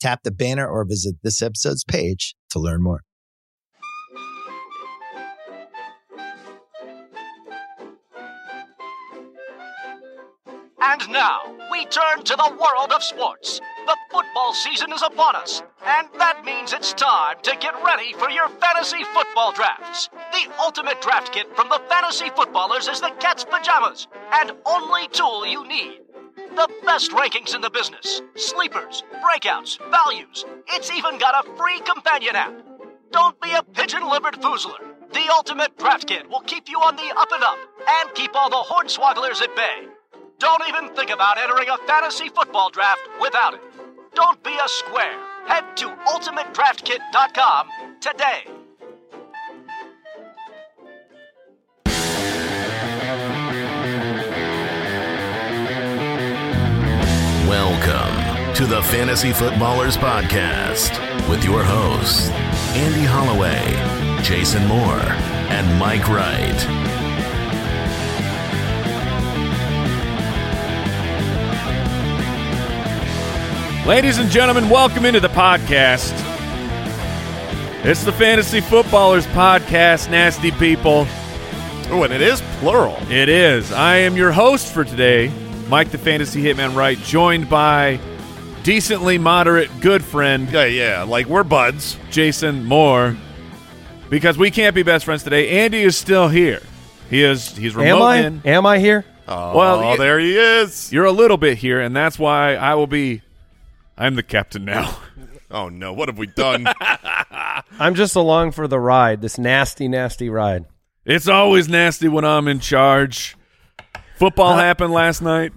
Tap the banner or visit this episode's page to learn more. And now, we turn to the world of sports. The football season is upon us, and that means it's time to get ready for your fantasy football drafts. The ultimate draft kit from the fantasy footballers is the cat's pajamas, and only tool you need the best rankings in the business. Sleepers, breakouts, values. It's even got a free companion app. Don't be a pigeon livered foozler. The ultimate draft kit will keep you on the up and up and keep all the hornswogglers at bay. Don't even think about entering a fantasy football draft without it. Don't be a square. Head to ultimatedraftkit.com today. To the Fantasy Footballers Podcast with your hosts, Andy Holloway, Jason Moore, and Mike Wright. Ladies and gentlemen, welcome into the podcast. It's the Fantasy Footballers Podcast, nasty people. Oh, and it is plural. It is. I am your host for today, Mike the Fantasy Hitman Wright, joined by decently moderate good friend Yeah, yeah, like we're buds. Jason Moore. Because we can't be best friends today. Andy is still here. He is he's remote Am I? in. Am I here? Oh, Well, well, there he is. You're a little bit here, and that's why I will be I'm the captain now. Oh no, what have we done? I'm just along for the ride. This nasty, nasty ride. It's always nasty when I'm in charge. Football uh, happened last night.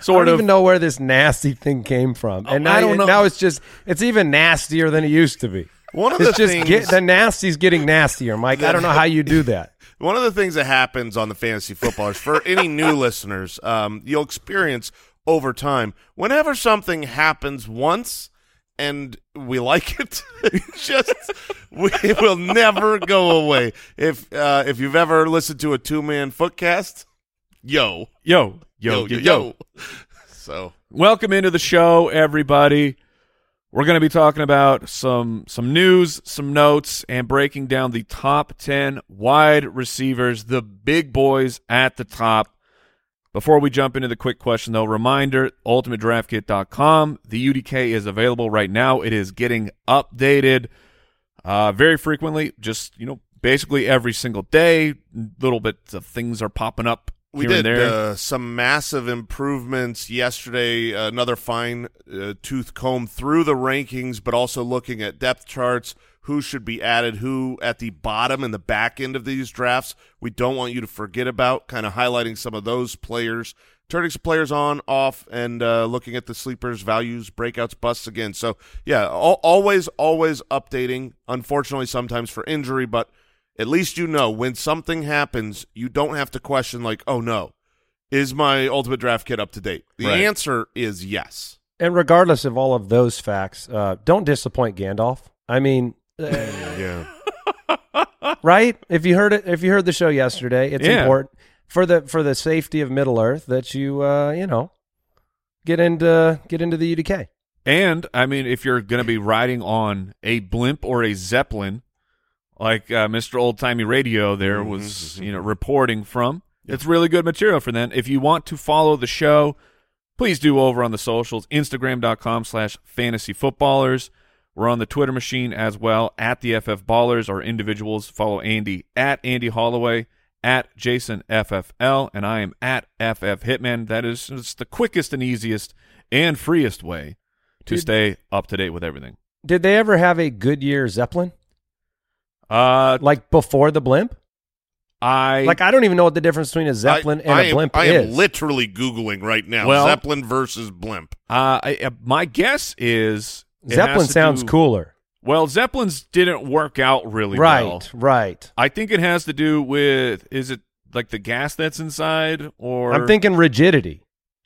I don't of. even know where this nasty thing came from, and Oh, now, I don't know. now it's just it's even nastier than it used to be. One of It's the just things, get, the nasty's getting nastier, Mike. I don't know how you do that. one of the things that happens on the fantasy footballers for any new listeners, um, you'll experience over time. Whenever something happens once and we like it, it's just we it will never go away. If uh, if you've ever listened to a two man footcast, yo, yo, yo, yo, yo. So Welcome into the show, everybody. We're going to be talking about some some news, some notes, and breaking down the top ten wide receivers, the big boys at the top. Before we jump into the quick question, though, reminder: UltimateDraftKit.com. The UDK is available right now. It is getting updated uh, very frequently. Just you know, basically every single day. Little bits of things are popping up We did uh, some massive improvements yesterday. another fine uh, tooth comb through the rankings, but also looking at depth charts, who should be added, who at the bottom and the back end of these drafts. We don't want you to forget about, kind of highlighting some of those players, turning some players on, off, and uh, looking at the sleepers, values, breakouts, busts again. So yeah, al- always, always updating. Unfortunately, sometimes for injury, but at least you know when something happens, you don't have to question like, oh no, is my ultimate draft kit up to date? The Right. answer is yes. And regardless of all of those facts, uh, don't disappoint Gandalf. I mean, uh, Yeah. right? If you heard it, if you heard the show yesterday, it's Yeah. important for the for the safety of Middle Earth that you uh, you know get into get into the UDK. And I mean, if you're going to be riding on a blimp or a zeppelin, like uh, Mr. Old Timey Radio there Mm-hmm. was, you know, reporting from, it's really good material for them. If you want to follow the show, please do over on the socials, Instagram.com slash fantasy footballers. We're on the Twitter machine as well at the FF Ballers or individuals. Follow Andy at Andy Holloway, at Jason FFL, and I am at FF Hitman. That is it's the quickest and easiest and freest way to Dude. stay up to date with everything. Did they ever have a Goodyear Zeppelin Uh, like before the blimp? I Like I don't even know what the difference between a Zeppelin I, and I a am, blimp I is. am literally googling right now. Well- Zeppelin versus blimp. Uh, I, uh, my guess is Zeppelin sounds do- cooler. Well, Zeppelins didn't work out really right, well. right. Right. I think it has to do with is it like the gas that's inside or I'm thinking rigidity.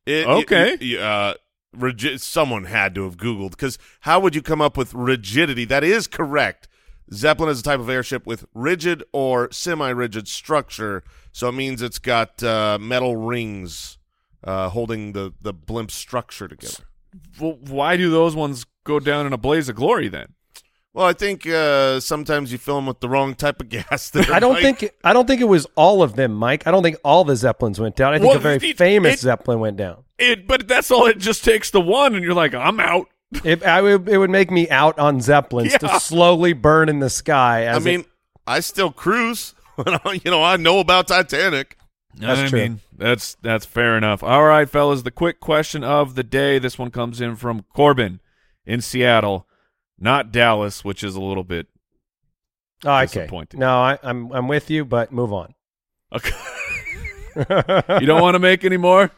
It- Okay. it- it- uh, rigi- someone had to have Googled because how would you come up with rigidity? That is correct. Zeppelin is a type of airship with rigid or semi-rigid structure, so it means it's got uh, metal rings uh, holding the the blimp structure together. Well, why do those ones go down in a blaze of glory then? Well, I think uh, sometimes you fill them with the wrong type of gas. there, I don't Mike. think I don't think it was all of them, Mike. I don't think all the Zeppelins went down. I think Well, a very it- famous it- Zeppelin went down. It, but that's all. It just takes the one, and you're like, I'm out. It, I would, it would make me out on Zeppelins Yeah. to slowly burn in the sky. I mean, it, I still cruise. you know, I know about Titanic. That's I true. mean, that's that's fair enough. All right, fellas, the quick question of the day. This one comes in from Corbin in Seattle, not Dallas, which is a little bit oh, okay. disappointing. No, I, I'm I'm with you, but move on. okay. you don't want to make any more?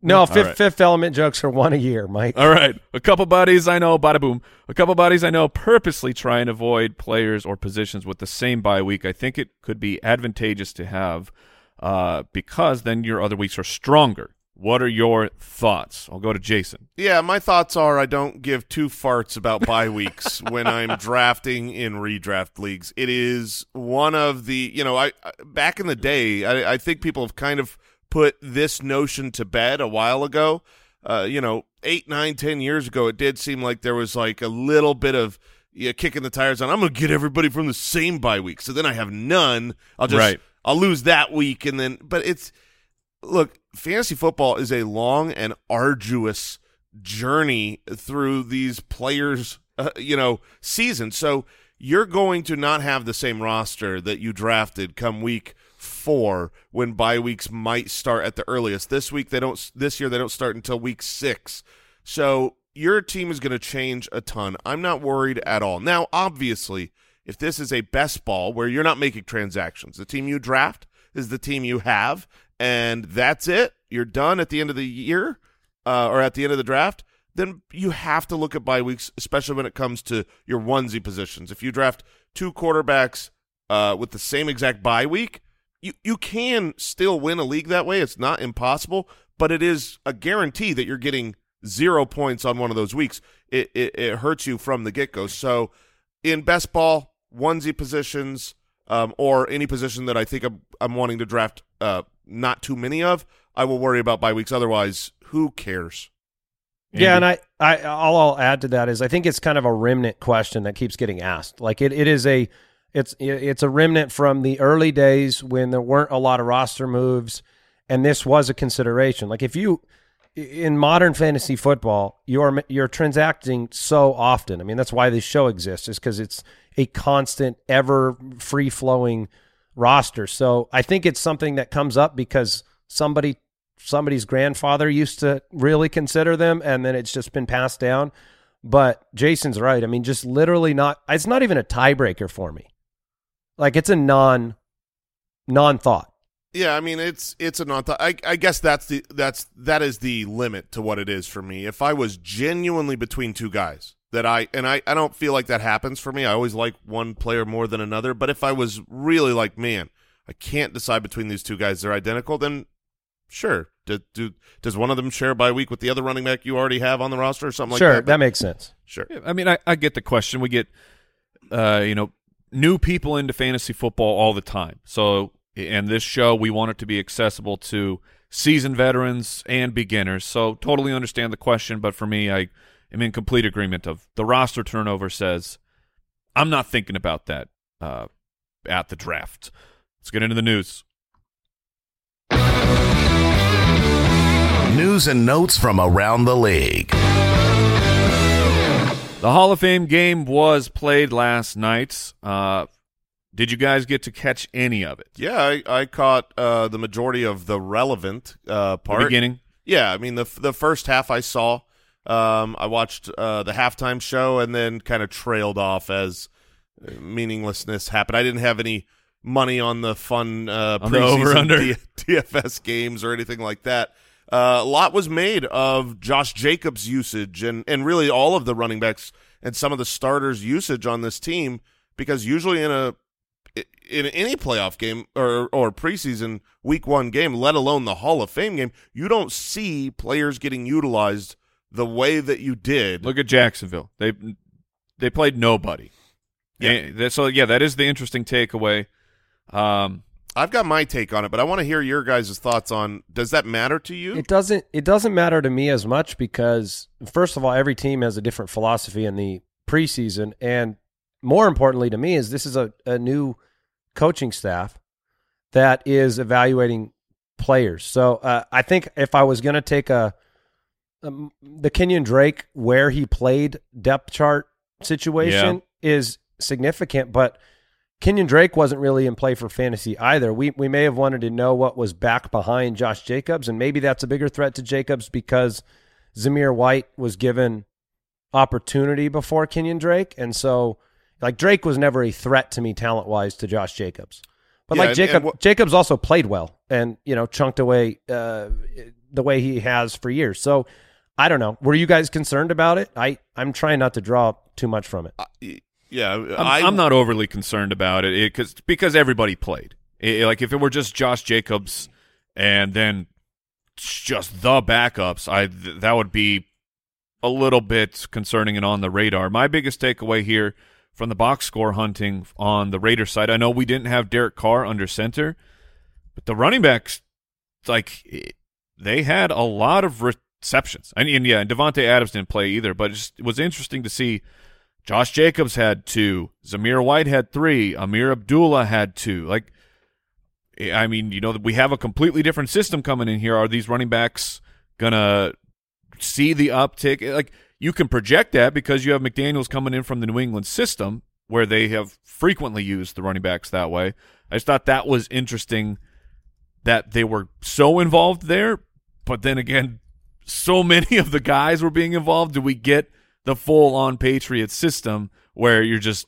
No, fifth, right. fifth element jokes are one a year, Mike. All right. A couple buddies I know, bada boom. A couple buddies I know purposely try and avoid players or positions with the same bye week. I think it could be advantageous to have uh, because then your other weeks are stronger. What are your thoughts? I'll go to Jason. Yeah, my thoughts are I don't give two farts about bye weeks when I'm drafting in redraft leagues. It is one of the, you know, I I- back in the day, I, I think people have kind of put this notion to bed a while ago. Uh, you know, eight, nine, ten years ago, it did seem like there was like a little bit of kicking the tires on. I'm going to get everybody from the same bye week, so then I have none. I'll just Right. I'll lose that week, and then but it's look, fantasy football is a long and arduous journey through these players, uh, you know, season. So you're going to not have the same roster that you drafted come week four when bye weeks might start at the earliest. This week they don't. This year they don't start until week six. So your team is going to change a ton. I'm not worried at all. Now, obviously, if this is a best ball where you're not making transactions, the team you draft is the team you have, and that's it. You're done at the end of the year uh, or at the end of the draft. Then you have to look at bye weeks, especially when it comes to your onesie positions. If you draft two quarterbacks uh, with the same exact bye week, you you can still win a league that way. It's not impossible, but it is a guarantee that you're getting zero points on one of those weeks. It it, it hurts you from the get go. So in best ball, onesie positions, um, or any position that I think I'm, I'm wanting to draft uh, not too many of, I will worry about bye weeks. Otherwise, who cares? Yeah, and I, I all I'll add to that is I think it's kind of a remnant question that keeps getting asked. Like it, it is a it's it's a remnant from the early days when there weren't a lot of roster moves and this was a consideration. Like if you in modern fantasy football, you're you're transacting so often. I mean, that's why this show exists is cuz it's a constant ever free flowing roster. So, I think it's something that comes up because somebody somebody's grandfather used to really consider them and then it's just been passed down. But Jason's right. I mean, just literally not it's not even a tiebreaker for me. Like it's a non non thought. Yeah, I mean it's it's a non. Thought. I I guess that's the that's that is the limit to what it is for me. If I was genuinely between two guys that I and I I don't feel like that happens for me. I always like one player more than another. But if I was really like, man, I can't decide between these two guys. They're identical. Then sure. Do, do does one of them share by week with the other running back you already have on the roster or something like that? sure, that? that makes sense. sure. Yeah, I mean, I, I get the question. We get, uh, you know, new people into fantasy football all the time. So, and this show, we want it to be accessible to seasoned veterans and beginners. So, totally understand the question. But for me, I am in complete agreement of the roster turnover says I'm not thinking about that uh, at the draft. Let's get into the news. News and notes from around the league. The Hall of Fame game was played last night. Uh, did you guys get to catch any of it? Yeah, I, I caught uh, the majority of the relevant uh, part. The beginning? Yeah, I mean the the first half I saw. Um, I watched uh, the halftime show and then kind of trailed off as uh, meaninglessness happened. I didn't have any money on the fun uh, On preseason. D- DFS games or anything like that. Uh, a lot was made of Josh Jacobs' usage and and really all of the running backs and some of the starters' usage on this team because usually in a in any playoff game or or preseason week one game, let alone the Hall of Fame game, you don't see players getting utilized the way that you did. Look at Jacksonville. They they played nobody. Yeah. That- So yeah, that is the interesting takeaway. Um, I've got my take on it, but I want to hear your guys' thoughts on does that matter to you? It doesn't. It doesn't matter to me as much because first of all, every team has a different philosophy in the preseason, and more importantly to me is this is a, a new coaching staff that is evaluating players. So uh, I think if I was going to take a um, the Kenyon Drake where he played depth chart situation is significant, but Kenyon Drake wasn't really in play for fantasy either. We we may have wanted to know what was back behind Josh Jacobs, and maybe that's a bigger threat to Jacobs because Zamir White was given opportunity before Kenyon Drake, and so like Drake was never a threat to me talent wise to Josh Jacobs. But Yeah, like Jacob, and what- Jacobs also played well and you know chunked away uh, the way he has for years. So I don't know. Were you guys concerned about it? I I'm trying not to draw too much from it. Yeah, I'm, I, I'm not overly concerned about it because because everybody played. It- like if it were just Josh Jacobs and then just the backups, I th- that would be a little bit concerning and on the radar. My biggest takeaway here from the box score hunting on the Raiders side, I know we didn't have Derek Carr under center, but the running backs, like they had a lot of receptions. And, and yeah, and Davante Adams didn't play either, but it, just, it was interesting to see. Josh Jacobs had two. Zamir White had three. Ameer Abdullah had two. Like, I mean, you know, we have a completely different system coming in here. Are these running backs gonna see the uptick? Like, you can project that because you have McDaniels coming in from the New England system where they have frequently used the running backs that way. I just thought that was interesting that they were so involved there, but then again, so many of the guys were being involved. Do we get the full on Patriots system where you're just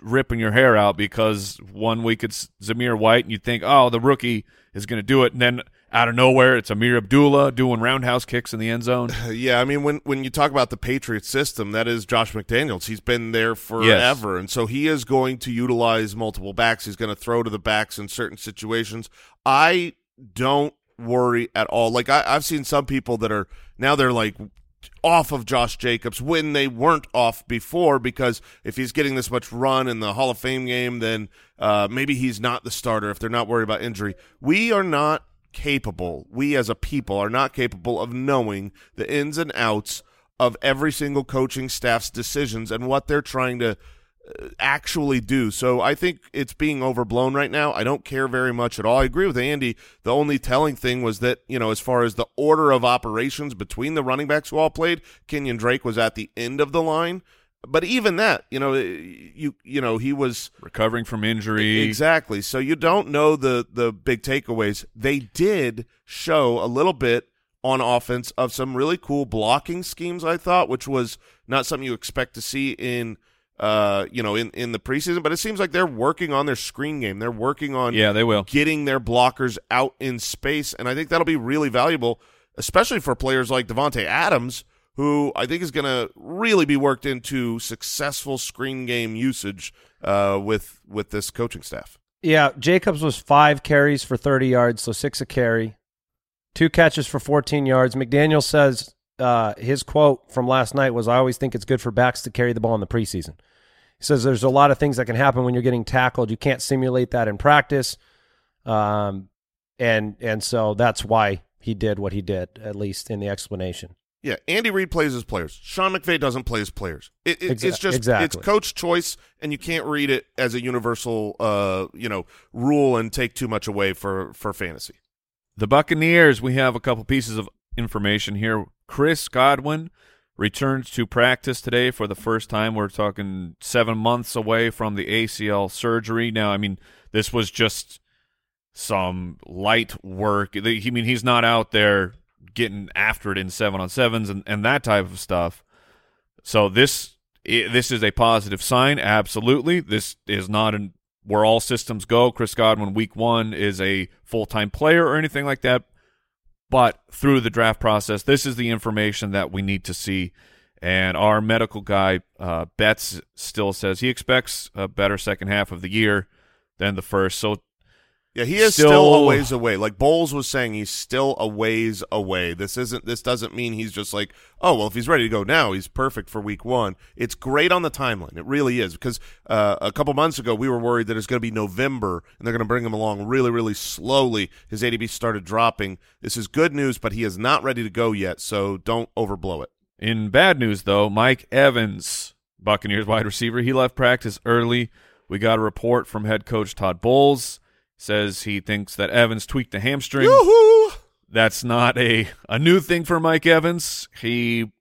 ripping your hair out because one week it's Zamir White and you think, oh, the rookie is going to do it, and then out of nowhere it's Ameer Abdullah doing roundhouse kicks in the end zone. Yeah, I mean, when when you talk about the Patriot system, that is Josh McDaniels. He's been there forever, and so he is going to utilize multiple backs. He's going to throw to the backs in certain situations. I don't worry at all. Like I, I've seen some people that are now they're like off of Josh Jacobs when they weren't off before because if he's getting this much run in the Hall of Fame game, then uh, maybe he's not the starter if they're not worried about injury. We are not capable, we as a people are not capable of knowing the ins and outs of every single coaching staff's decisions and what they're trying to actually do. So I think it's being overblown right now. I don't care very much at all. I agree with Andy. The only telling thing was that, you know, as far as the order of operations between the running backs who all played, Kenyon Drake was at the end of the line. But even that, you know, eh, you you know, he was Recovering from injury. Exactly. So you don't know the the big takeaways. They did show a little bit on offense of some really cool blocking schemes. I thought, which was not something you expect to see in uh you know in in the preseason. But it seems like they're working on their screen game. They're working on Yeah, they will. getting their blockers out in space, and I think that'll be really valuable, especially for players like Davante Adams, who I think is going to really be worked into successful screen game usage uh, with with this coaching staff. Yeah, Jacobs was five carries for 30 yards, so six a carry, two catches for 14 yards. McDaniel says uh, his quote from last night was, "I always think it's good for backs to carry the ball in the preseason." He says there's a lot of things that can happen when you're getting tackled. You can't simulate that in practice, um, and and so that's why he did what he did, at least in the explanation. Yeah, Andy Reid plays his players. Sean McVay doesn't play his players. It, it, Exa- it's just exactly. it's coach choice, and you can't read it as a universal, uh, you know, rule and take too much away for for fantasy. The Buccaneers, we have a couple pieces of information here. Chris Godwin returned to practice today for the first time. We're talking seven months away from the ACL surgery. Now, I mean, this was just some light work. I mean, he's not out there getting after it in seven on sevens and, and that type of stuff. So this this is a positive sign. Absolutely, this is not an where all systems go. Chris Godwin, week one, is a full time player or anything like that. But through the draft process, this is the information that we need to see. And our medical guy, uh, Betts, still says he expects a better second half of the year than the first. So yeah, he is still, still, a ways away. Like Bowles was saying, he's still a ways away. This isn't. This doesn't mean he's just like, oh well, if he's ready to go now, he's perfect for week one. It's great on the timeline. It really is because uh, a couple months ago we were worried that it's going to be November and they're going to bring him along really, really slowly. His ADP started dropping. This is good news, but he is not ready to go yet. So don't overblow it. In bad news, though, Mike Evans, Buccaneers wide receiver, he left practice early. We got a report from head coach Todd Bowles says he thinks that Evans tweaked a hamstring. Yoo-hoo! That's not a, a new thing for Mike Evans. He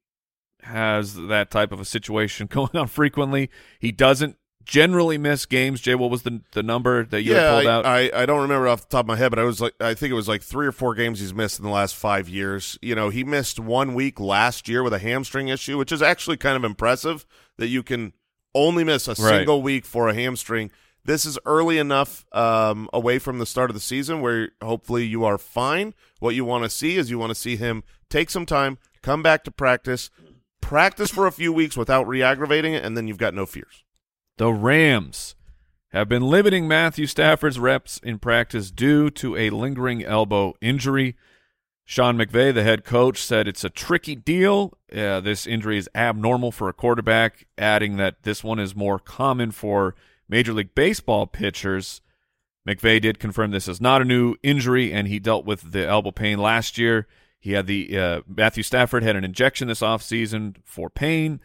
has that type of a situation going on frequently. He doesn't generally miss games. Jay, what was the the number that you yeah, pulled out? I, I don't remember off the top of my head, but I was like I think it was like three or four games he's missed in the last five years. You know, he missed one week last year with a hamstring issue, which is actually kind of impressive that you can only miss a right. single week for a hamstring. This is early enough um, away from the start of the season where hopefully you are fine. What you want to see is you want to see him take some time, come back to practice, practice for a few weeks without re-aggravating it, and then you've got no fears. The Rams have been limiting Matthew Stafford's reps in practice due to a lingering elbow injury. Sean McVay, the head coach, said it's a tricky deal. Uh, this injury is abnormal for a quarterback, adding that this one is more common for – Major League Baseball pitchers. McVay did confirm this is not a new injury, and he dealt with the elbow pain last year. He had the uh, Matthew Stafford had an injection this offseason for pain.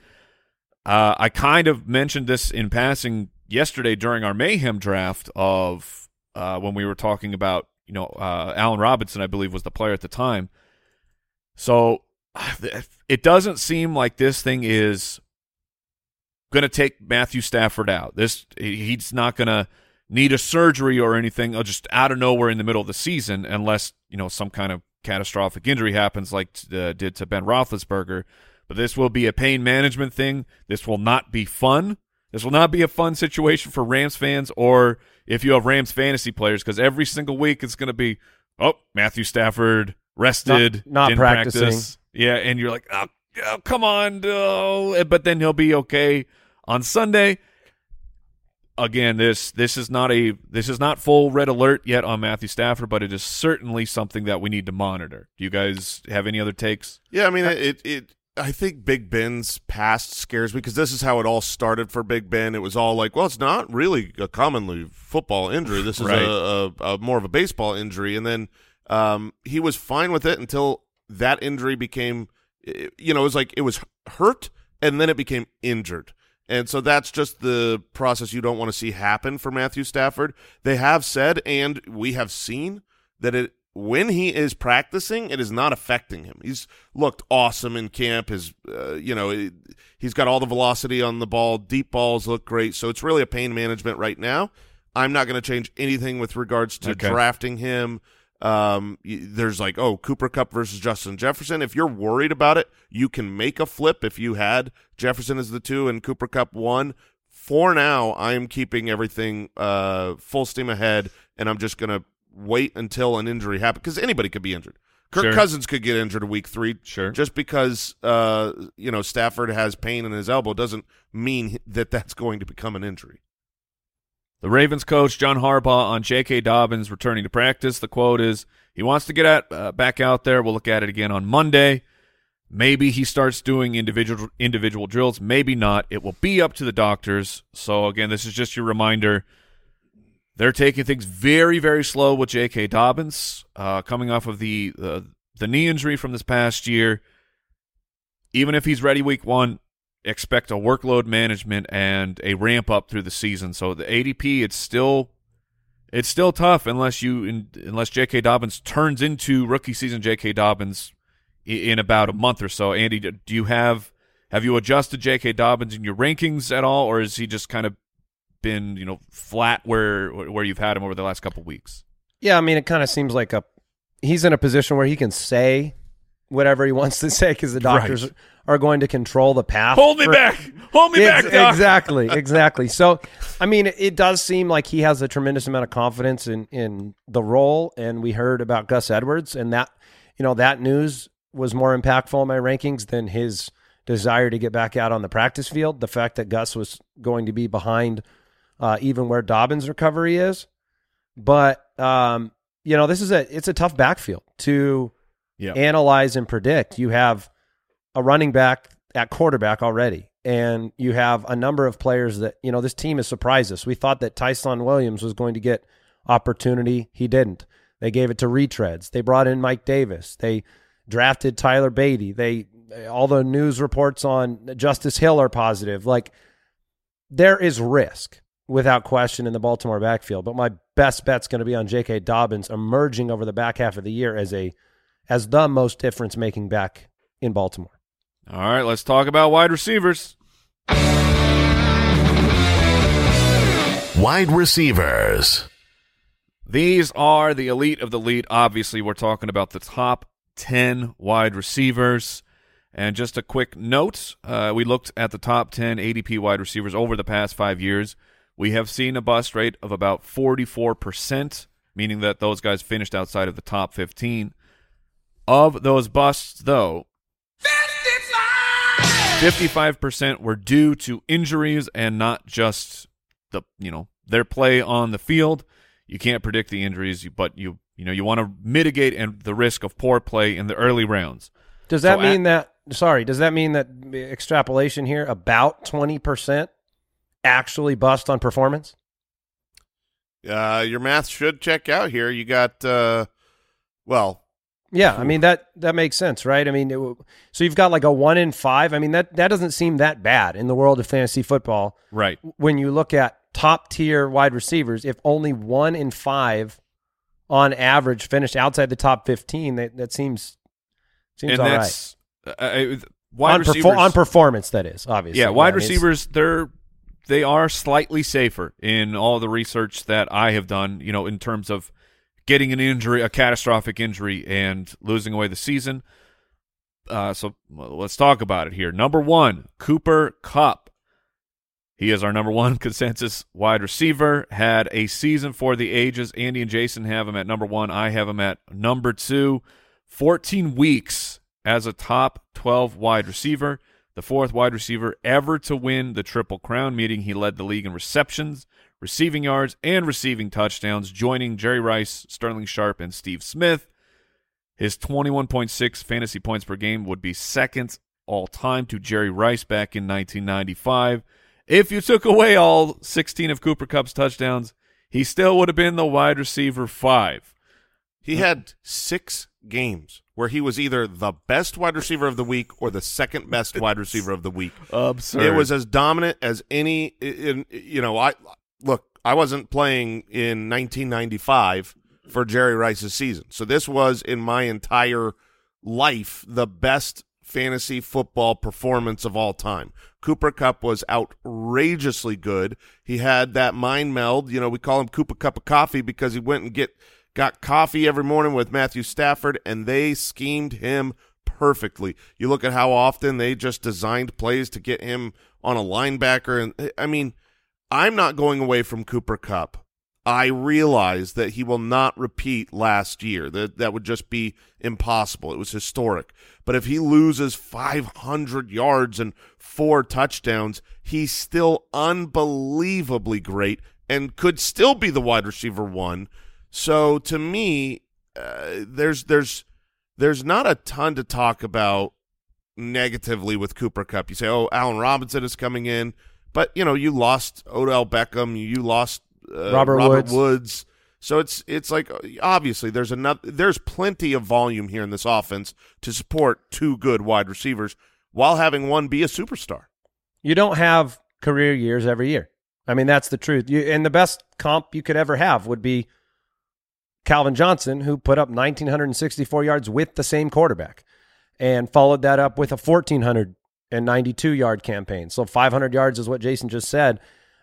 Uh, I kind of mentioned this in passing yesterday during our mayhem draft of uh, when we were talking about you know uh, Allen Robinson, I believe was the player at the time. So it doesn't seem like this thing is going to take Matthew Stafford out. This he's not going to need a surgery or anything uh, just out of nowhere in the middle of the season unless, you know, some kind of catastrophic injury happens like uh, did to Ben Roethlisberger. But this will be a pain management thing. This will not be fun. This will not be a fun situation for Rams fans or if you have Rams fantasy players because every single week it's going to be, oh, Matthew Stafford rested, not, not practicing. Practice. Yeah, and you're like, oh, oh come on, oh. but then he'll be okay on Sunday. Again, this this is not a this is not full red alert yet on Matthew Stafford, but it is certainly something that we need to monitor. Do you guys have any other takes? Yeah, I mean it it I think Big Ben's past scares me because this is how it all started for Big Ben. It was all like, well, it's not really a commonly football injury. This is right. a, a, a, more of a baseball injury. And then um, he was fine with it until that injury became, you know, it was like it was hurt and then it became injured. And so that's just the process you don't want to see happen for Matthew Stafford. They have said, and we have seen, that it when he is practicing, it is not affecting him. He's looked awesome in camp. His, uh, you know, he's got all the velocity on the ball. Deep balls look great. So it's really a pain management right now. I'm not going to change anything with regards to okay. drafting him. Um, there's like, oh, Cooper Kupp versus Justin Jefferson. If you're worried about it, you can make a flip if you had Jefferson as the two and Cooper Kupp one. For now, I am keeping everything uh, full steam ahead, and I'm just going to wait until an injury happens because anybody could be injured. Kirk sure. Cousins could get injured a week three. Sure. Just because uh, you know Stafford has pain in his elbow doesn't mean that that's going to become an injury. The Ravens coach John Harbaugh on J.K. Dobbins returning to practice. The quote is, "He wants to get at, uh, back out there. We'll look at it again on Monday. Maybe he starts doing individual individual drills. Maybe not. It will be up to the doctors. So again, this is just your reminder. They're taking things very very slow with J.K. Dobbins, uh, coming off of the uh, the knee injury from this past year. Even if he's ready week one, expect a workload management and a ramp up through the season. So the ADP, it's still it's still tough unless you in, unless J.K. Dobbins turns into rookie season J.K. Dobbins in, in about a month or so. Andy, do you have Have you adjusted J.K. Dobbins in your rankings at all, or is he just kind of been you know flat where where you've had him over the last couple weeks? Yeah, I mean, it kind of seems like a he's in a position where he can say whatever he wants to say because the doctors Right. Are going to control the path. Hold me for- back, hold me Ex- back, Doc. exactly, exactly. So, I mean, it, it does seem like he has a tremendous amount of confidence in in the role, and we heard about Gus Edwards, and that you know that news was more impactful in my rankings than his desire to get back out on the practice field. The fact that Gus was going to be behind uh, even where Dobbins' recovery is, but um, you know, this is a it's a tough backfield to Yeah. analyze and predict. You have a running back at quarterback already, and you have a number of players that you know this team has surprised us. We thought that Ty'Son Williams was going to get opportunity, he didn't. They gave it to retreads. They brought in Mike Davis. They drafted Tyler Badie. They all the news reports on Justice Hill are positive. Like there is risk without question in the Baltimore backfield, but my best bet's going to be on J.K. Dobbins emerging over the back half of the year as a as the most difference making back in Baltimore. All right, let's talk about wide receivers. Wide receivers. These are the elite of the elite. Obviously, we're talking about the top 10 wide receivers. And just a quick note uh, we looked at the top 10 ADP wide receivers over the past five years. We have seen a bust rate of about 44%, meaning that those guys finished outside of the top 15. Of those busts, though, 55% were due to injuries and not just the, you know, their play on the field. You can't predict the injuries, but you you know, you want to mitigate and the risk of poor play in the early rounds. Does that So mean that sorry, does that mean that extrapolation here about 20% actually bust on performance? Uh, your math should check out here. You got, uh, well, Yeah, I mean that that makes sense, right? I mean, it, so you've got like a one in five. I mean that that doesn't seem that bad in the world of fantasy football. Right. When you look at top tier wide receivers, if only one in five on average finished outside the top fifteen, that that seems seems and all right. uh, uh, wide on, perfor- receivers on performance, that is obviously. Yeah, wide I mean, receivers they're they are slightly safer in all the research that I have done, you know, in terms of getting an injury, a catastrophic injury and losing away the season. Uh, so let's talk about it here. Number 1, Cooper Kupp. He is our number 1 consensus wide receiver, had a season for the ages. Andy and Jason have him at number 1, I have him at number 2. 14 weeks as a top 12 wide receiver the fourth wide receiver ever to win the Triple Crown, meaning he led the league in receptions, receiving yards, and receiving touchdowns, joining Jerry Rice, Sterling Sharpe, and Steve Smith. His 21.6 fantasy points per game would be second all time to Jerry Rice back in 1995. If you took away all 16 of Cooper Kupp's touchdowns, he still would have been the wide receiver five. he hmm. had six games where he was either the best wide receiver of the week or the second best wide receiver of the week. Absurd. It was as dominant as any. In you know, I look. I wasn't playing in 1995 for Jerry Rice's season, so this was in my entire life the best fantasy football performance of all time. Cooper Kupp was outrageously good. He had that mind meld. You know, we call him Cooper Cup of Coffee because he went and get got coffee every morning with Matthew Stafford, and they schemed him perfectly. You look at how often they just designed plays to get him on a linebacker, and I mean, I'm not going away from Cooper Kupp. I realize that he will not repeat last year. That that would just be impossible. It was historic. But if he loses 500 yards and four touchdowns, he's still unbelievably great and could still be the wide receiver one. So to me, uh, there's there's there's not a ton to talk about negatively with Cooper Kupp. You say, "Oh, Allen Robinson is coming in," but you know, you lost Odell Beckham, you lost uh, Robert Woods. Woods. So it's it's like obviously there's enough there's plenty of volume here in this offense to support two good wide receivers while having one be a superstar. You don't have career years every year. I mean, that's the truth. You, and the best comp you could ever have would be Calvin Johnson, who put up 1,964 yards with the same quarterback and followed that up with a 1,400 and 92 yard campaign. So 500 yards is what Jason just said.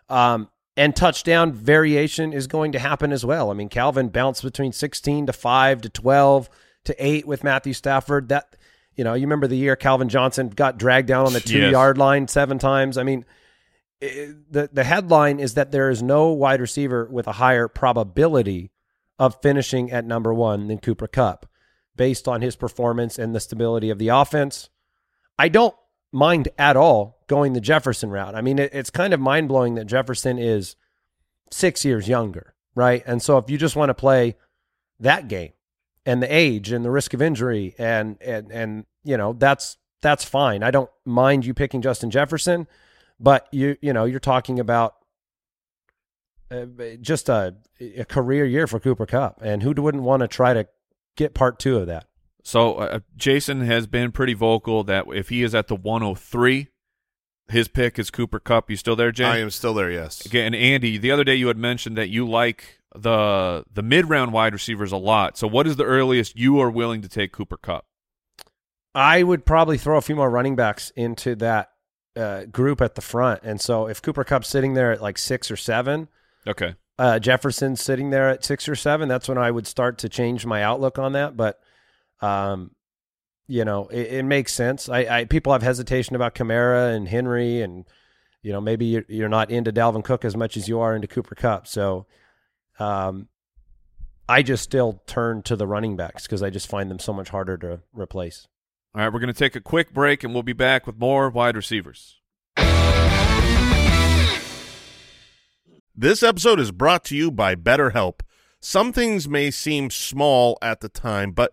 Um, and touchdown variation is going to happen as well. I mean, Calvin bounced between 16 to 5 to 12 to 8 with Matthew Stafford. That, you know, you remember the year Calvin Johnson got dragged down on the two Yes. yard line seven times. I mean, i- the the headline is that there is no wide receiver with a higher probability of finishing at number one than Cooper Kupp, based on his performance and the stability of the offense. I don't mind at all going the Jefferson route. I mean, it, it's kind of mind blowing that Jefferson is six years younger, right? And so if you just want to play that game and the age and the risk of injury and and and you know that's that's fine. I don't mind you picking Justin Jefferson, but you you know you're talking about uh, just a, a career year for Cooper Kupp, and who wouldn't want to try to get part two of that? So uh, Jason has been pretty vocal that if he is at the 103, his pick is Cooper Kupp. You still there, Jay? I am still there. Yes. Okay, and Andy, the other day you had mentioned that you like the the mid round wide receivers a lot. So what is the earliest you are willing to take Cooper Kupp? I would probably throw a few more running backs into that uh, group at the front, and so if Cooper Kupp's sitting there at like six or seven, Okay. uh, Jefferson's sitting there at six or seven, that's when I would start to change my outlook on that. But, um, you know, it, it makes sense. I, I people have hesitation about Kamara and Henry, and you know maybe you're, you're not into Dalvin Cook as much as you are into Cooper Kupp. So, um, I just still turn to the running backs because I just find them so much harder to replace. All right, we're going to take a quick break and we'll be back with more wide receivers. This episode is brought to you by BetterHelp. Some things may seem small at the time, but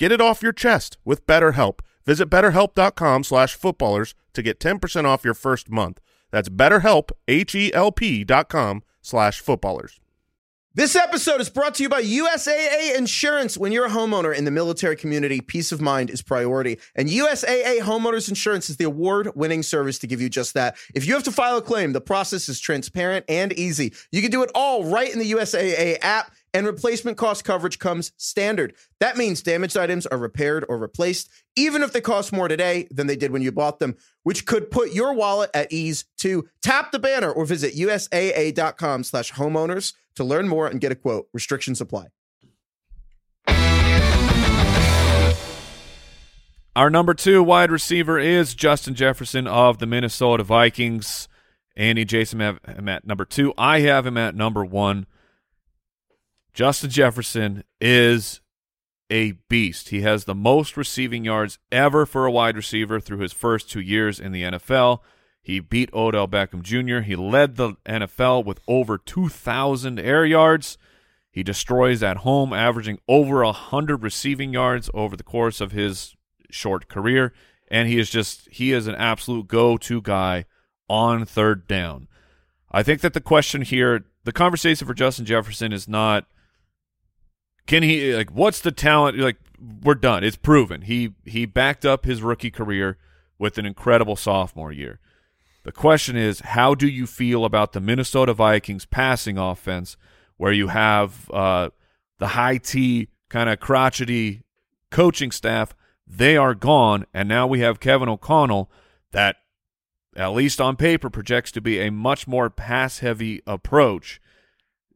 Get it off your chest with BetterHelp. Visit betterhelp.com slash footballers to get 10% off your first month. That's betterhelp, H-E-L-P dot com slash footballers. This episode is brought to you by USAA Insurance. When you're a homeowner in the military community, peace of mind is priority. And USAA Homeowners Insurance is the award winning service to give you just that. If you have to file a claim, the process is transparent and easy. You can do it all right in the USAA app, and replacement cost coverage comes standard. That means damaged items are repaired or replaced, even if they cost more today than they did when you bought them, which could put your wallet at ease To Tap the banner or visit USAA.com slash homeowners to learn more and get a quote. Restrictions apply. Our number two wide receiver is Justin Jefferson of the Minnesota Vikings. Andy Jason have him at number two. I have him at number one. Justin Jefferson is a beast. He has the most receiving yards ever for a wide receiver through his first two years in the NFL. He beat Odell Beckham Jr. He led the NFL with over 2,000 air yards. He destroys at home, averaging over 100 receiving yards over the course of his short career. And he is just, he is an absolute go to guy on third down. I think that the question here, the conversation for Justin Jefferson is not, can he, like, what's the talent? Like, we're done. It's proven. He, he backed up his rookie career with an incredible sophomore year. The question is, how do you feel about the Minnesota Vikings passing offense, where you have uh, the high T kind of crotchety coaching staff? They are gone, and now we have Kevin O'Connell that, at least on paper, projects to be a much more pass heavy approach.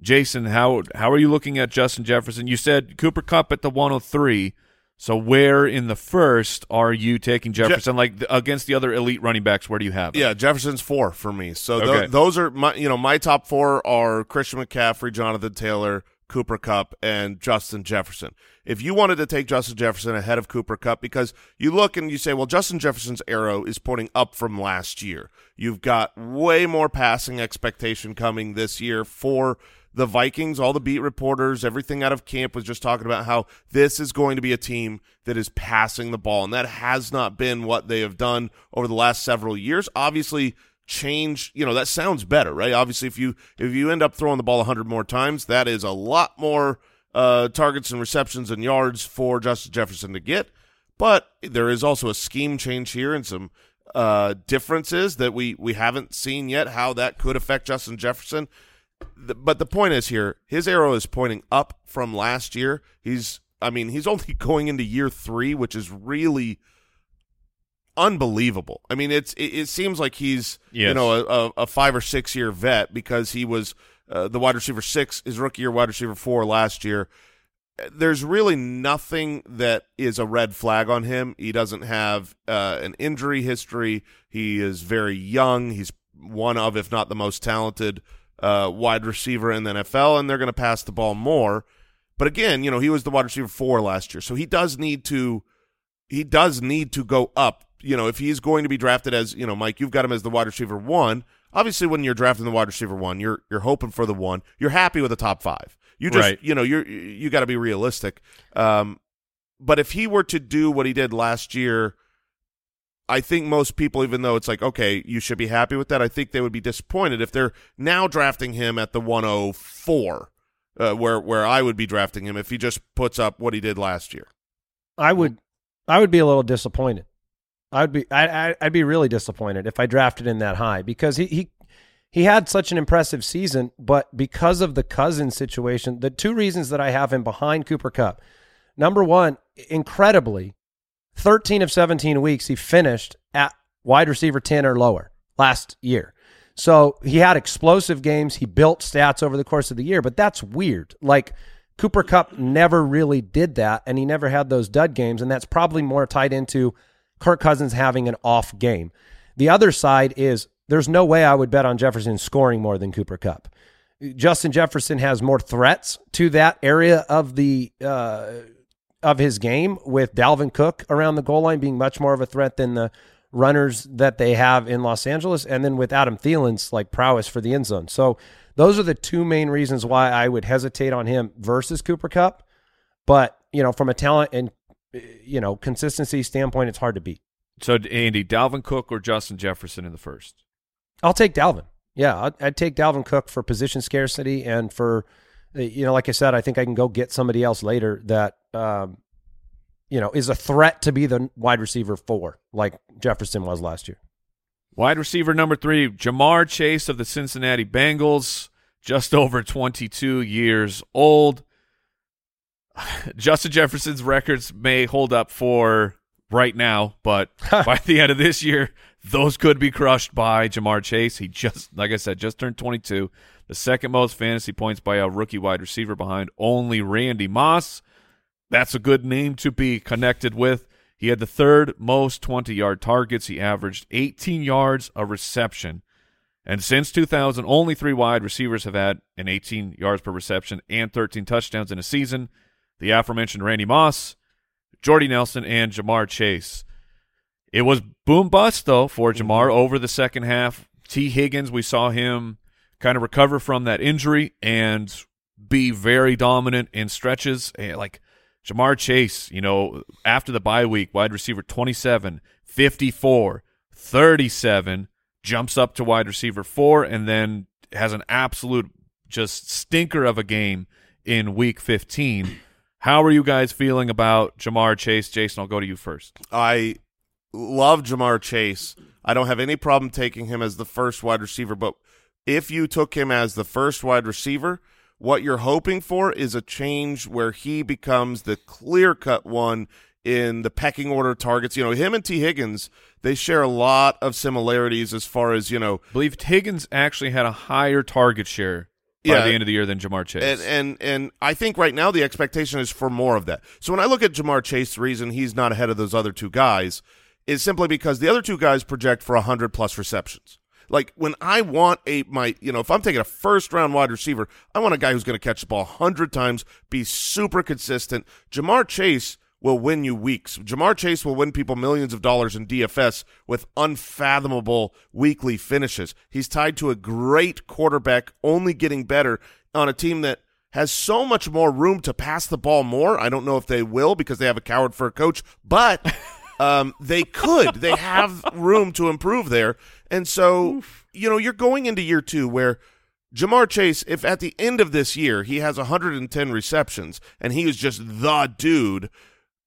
Jason, how how are you looking at Justin Jefferson? You said Cooper Kupp at the 103. So where in the first are you taking Jefferson? like th- against the other elite running backs, where do you have? him? Yeah, Jefferson's four for me. So Okay. those are my you know my top four are Christian McCaffrey, Jonathan Taylor, Cooper Kupp, and Justin Jefferson. If you wanted to take Justin Jefferson ahead of Cooper Kupp, because you look and you say, well, Justin Jefferson's arrow is pointing up from last year. You've got way more passing expectation coming this year for the Vikings, all the beat reporters, everything out of camp was just talking about how this is going to be a team that is passing the ball, and that has not been what they have done over the last several years. Obviously, change, you know, that sounds better, right? Obviously, if you if you end up throwing the ball 100 more times, that is a lot more uh, targets and receptions and yards for Justin Jefferson to get. But there is also a scheme change here and some uh, differences that we we haven't seen yet. How that could affect Justin Jefferson the, but the point is here, his arrow is pointing up from last year. He's, I mean, he's only going into year three, which is really unbelievable. I mean, it's it, it seems like he's you know a, a, a five or six year vet because he was uh, the wide receiver six, his rookie year wide receiver four last year. There's really nothing that is a red flag on him. He doesn't have uh, an injury history. He is very young. He's one of, if not the most talented uh, wide receiver in the NFL, and they're going to pass the ball more. But again, you know, he was the wide receiver four last year, so he does need to he does need to go up. You know, if he's going to be drafted as you know, Mike, you've got him as the wide receiver one. Obviously, when you're drafting the wide receiver one, you're you're hoping for the one. You're happy with the top five. You just Right. you know you're you got to be realistic. Um, but if he were to do what he did last year, I think most people, even though it's like, okay, you should be happy with that, I think they would be disappointed if they're now drafting him at the 104, uh, where where I would be drafting him if he just puts up what he did last year. I would, I would be a little disappointed. I'd be, I, I, I'd be really disappointed if I drafted him that high because he, he, he had such an impressive season, but because of the cousin situation, the two reasons that I have him behind Cooper Kupp, number one, incredibly, thirteen of seventeen weeks he finished at wide receiver ten or lower last year. So he had explosive games. He built stats over the course of the year, but that's weird. Like Cooper Kupp never really did that, and he never had those dud games, and that's probably more tied into Kirk Cousins having an off game. The other side is there's no way I would bet on Jefferson scoring more than Cooper Kupp. Justin Jefferson has more threats to that area of the uh, of his game, with Dalvin Cook around the goal line being much more of a threat than the runners that they have in Los Angeles, and then with Adam Thielen's like prowess for the end zone. So those are the two main reasons why I would hesitate on him versus Cooper Kupp. But you know, from a talent and you know consistency standpoint, it's hard to beat. So Andy, Dalvin Cook or Justin Jefferson in the first? I'll take Dalvin. Yeah, I'd, I'd take Dalvin Cook for position scarcity and for, you know, like I said, I think I can go get somebody else later that, um, you know, is a threat to be the wide receiver four, like Jefferson was last year. Wide receiver number three, Ja'Marr Chase of the Cincinnati Bengals, just over 22 years old. Justin Jefferson's records may hold up for right now, but by the end of this year, those could be crushed by Ja'Marr Chase. He just, like I said, just turned 22, the second most fantasy points by a rookie wide receiver behind only Randy Moss. That's a good name to be connected with. He had the third most 20 yard targets. He averaged 18 yards a reception. And since 2000, only three wide receivers have had an 18 yards per reception and 13 touchdowns in a season. The aforementioned Randy Moss, Jordy Nelson, and Ja'Marr Chase. It was boom bust, though, for mm-hmm. Ja'Marr over the second half. Tee Higgins, we saw him kind of recover from that injury and be very dominant in stretches. Eh, like Ja'Marr Chase, you know, after the bye week, wide receiver 27, 54, 37, jumps up to wide receiver four, and then has an absolute just stinker of a game in week 15. How are you guys feeling about Ja'Marr Chase? Jason, I'll go to you first. I love Ja'Marr Chase. I don't have any problem taking him as the first wide receiver, but if you took him as the first wide receiver, what you're hoping for is a change where he becomes the clear cut one in the pecking order targets. You know, him and Tee Higgins, they share a lot of similarities as far as, you know, I believe Higgins actually had a higher target share by Yeah. the end of the year than Ja'Marr Chase. And, and and I think right now the expectation is for more of that. So when I look at Ja'Marr Chase, the reason he's not ahead of those other two guys is simply because the other two guys project for hundred plus receptions. Like when I want a my you know if I'm taking a first round wide receiver, I want a guy who's going to catch the ball hundred times, be super consistent. Ja'Marr Chase will win you weeks. Ja'Marr Chase will win people millions of dollars in DFS with unfathomable weekly finishes. He's tied to a great quarterback, only getting better on a team that has so much more room to pass the ball more. I don't know if they will because they have a coward for a coach, but um, they could. They have room to improve there. And so, you know, you're going into year two where Ja'Marr Chase, if at the end of this year he has 110 receptions and he is just the dude,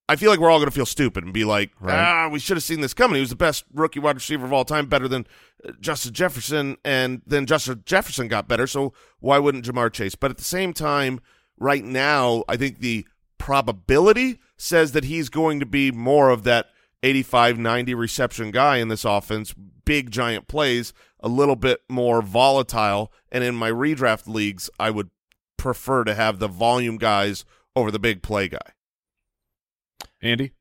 I feel like we're all going to feel stupid and be like, ah, we should have seen this coming. He was the best rookie wide receiver of all time, better than uh, Justin Jefferson, and then Justin Jefferson got better. So why wouldn't Ja'Marr Chase? But at the same time, right now, I think the probability says that he's going to be more of that 85, 90 reception guy in this offense, big giant plays, a little bit more volatile. And in my redraft leagues, I would prefer to have the volume guys over the big play guy. Andy?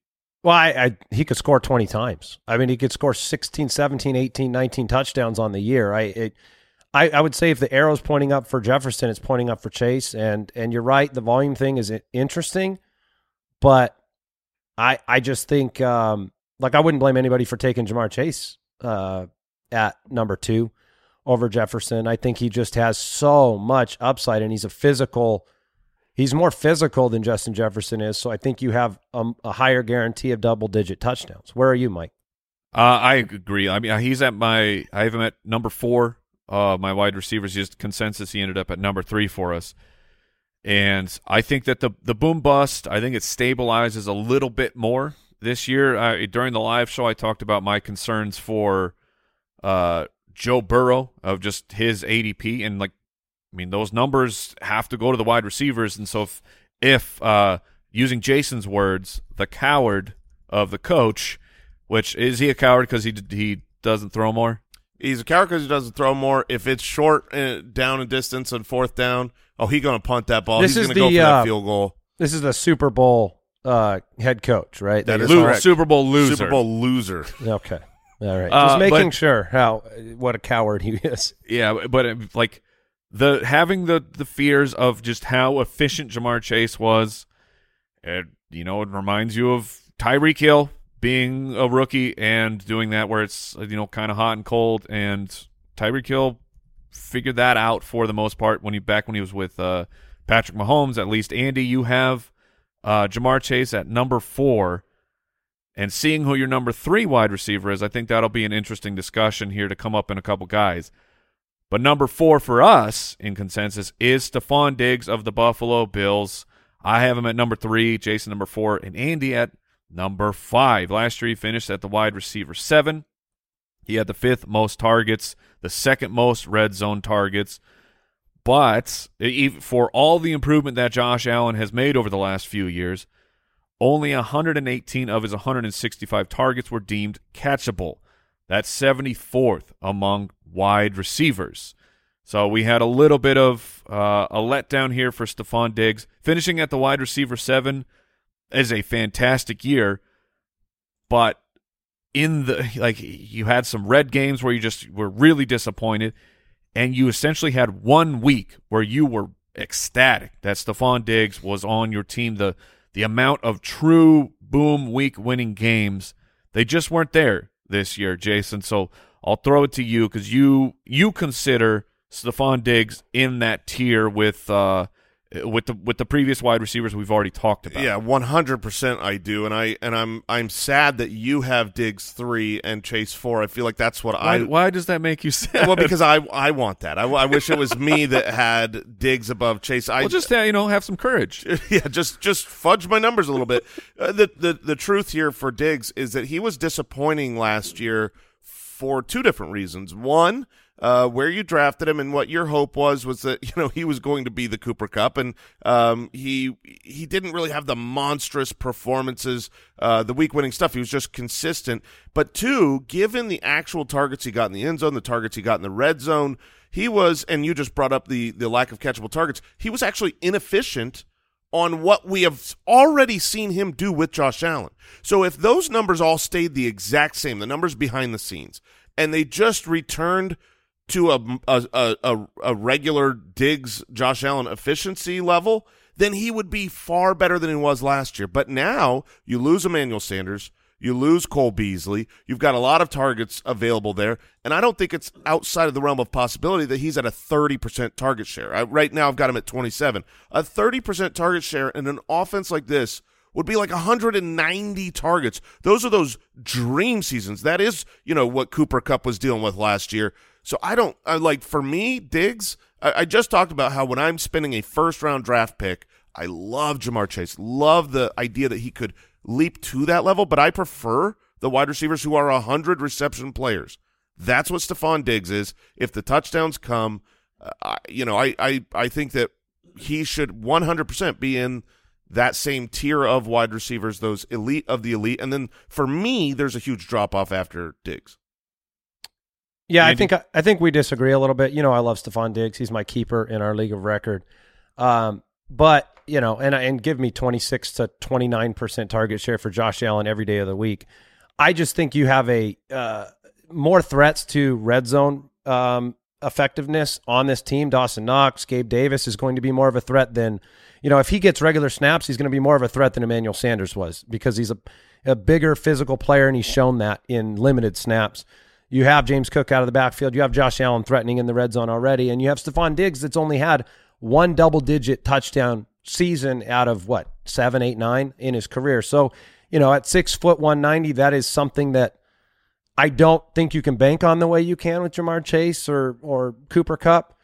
Well, I, I he could score 20 times. I mean, he could score 16, 17, 18, 19 touchdowns on the year. I it, I, I would say if the arrow's pointing up for Jefferson, it's pointing up for Chase. And and you're right, the volume thing is interesting, but I I just think um, like I wouldn't blame anybody for taking Ja'Marr Chase uh, at number two over Jefferson. I think he just has so much upside, and he's a physical. He's more physical than Justin Jefferson is, so I think you have a, a higher guarantee of double digit touchdowns. Where are you, Mike? Uh, I agree. I mean, he's at my. I have him at number four. Uh, my wide receivers just consensus. He ended up at number three for us, and I think that the the boom bust. I think it stabilizes a little bit more this year. During the live show, I talked about my concerns for uh, Joe Burrow of just his ADP and like. I mean, those numbers have to go to the wide receivers, and so if, if uh, using Jason's words, the coward of the coach, which is he a coward because he he doesn't throw more? He's a coward because he doesn't throw more. If it's short uh, down and distance and fourth down, oh, he's going to punt that ball. This he's going to go for uh, that field goal. This is the Super Bowl uh, head coach, right? That That is is Lo- correct. Super Bowl loser. Super Bowl loser. okay. All right, Uh, just making but- sure how what a coward he is. Yeah, but it, like the having the the fears of just how efficient Ja'Marr Chase was, it you know it reminds you of Tyreek Hill being a rookie and doing that where it's you know kind of hot and cold, and Tyreek Hill figured that out for the most part when he back when he was with uh, Patrick Mahomes. At least Andy, you have uh, Ja'Marr Chase at number four. And seeing who your number three wide receiver is, I think that'll be an interesting discussion here to come up in a couple guys. But number four for us in consensus is Stefon Diggs of the Buffalo Bills. I have him at number three, Jason number four, and Andy at number five. Last year he finished at the wide receiver seven. He had the fifth most targets, the second most red zone targets. But for all the improvement that Josh Allen has made over the last few years, only 118 of his 165 targets were deemed catchable. That's 74th among wide receivers. So we had a little bit of uh, a letdown here for Stefon Diggs. Finishing at the wide receiver seven is a fantastic year, but in the like you had some red games where you just were really disappointed, and you essentially had one week where you were ecstatic that Stefon Diggs was on your team. The the amount of true boom week winning games, they just weren't there this year, Jason. So I'll throw it to you because you you consider Stefon Diggs in that tier with uh with the with the previous wide receivers we've already talked about. Yeah, one hundred percent. I do, and I and I'm I'm sad that you have Diggs three and Chase four. I feel like that's what Why, I. why does that make you sad? well, because I I want that. I, I wish it was me that had Diggs above Chase. I well, just uh, you know have some courage. yeah, just just fudge my numbers a little bit. Uh, the the the truth here for Diggs is that he was disappointing last year for two different reasons. One, uh, where you drafted him and what your hope was was that you know he was going to be the Cooper Kupp, and um, he he didn't really have the monstrous performances, uh, the week winning stuff. He was just consistent. But two, given the actual targets he got in the end zone, the targets he got in the red zone. he was, and you just brought up the the lack of catchable targets. He was actually inefficient on what we have already seen him do with Josh Allen. So if those numbers all stayed the exact same, the numbers behind the scenes, and they just returned to a a a, a regular Diggs Josh Allen efficiency level, then he would be far better than he was last year. But now you lose Emmanuel Sanders, you lose Cole Beasley. You've got a lot of targets available there, and I don't think it's outside of the realm of possibility that he's at a 30% target share. I, right now, I've got him at 27. A 30% target share in an offense like this would be like 190 targets. Those are those dream seasons. That is, you know, what Cooper Kupp was dealing with last year. So I don't I, like for me, Diggs. I, I just talked about how when I'm spending a first round draft pick, I love Ja'Marr Chase. Love the idea that he could leap to that level, but I prefer the wide receivers who are 100 reception players. That's what Stefon Diggs is. If the touchdowns come, uh, you know, I, I, I think that he should 100% be in that same tier of wide receivers, those elite of the elite. And then for me, there's a huge drop off after Diggs. Yeah, I think I think we disagree a little bit. You know, I love Stefon Diggs. He's my keeper in our league of record. Um, but you know, and and give me 26 to 29 percent target share for Josh Allen every day of the week. I just think you have a uh, more threats to red zone um, effectiveness on this team. Dawson Knox, Gabe Davis is going to be more of a threat than you know if he gets regular snaps, he's going to be more of a threat than Emmanuel Sanders was because he's a a bigger physical player and he's shown that in limited snaps. You have James Cook out of the backfield. You have Josh Allen threatening in the red zone already, and you have Stefon Diggs that's only had one double digit touchdown season out of what seven, eight, nine in his career. So, you know, at six foot one ninety, that is something that I don't think you can bank on the way you can with Ja'Marr Chase or or Cooper Kupp.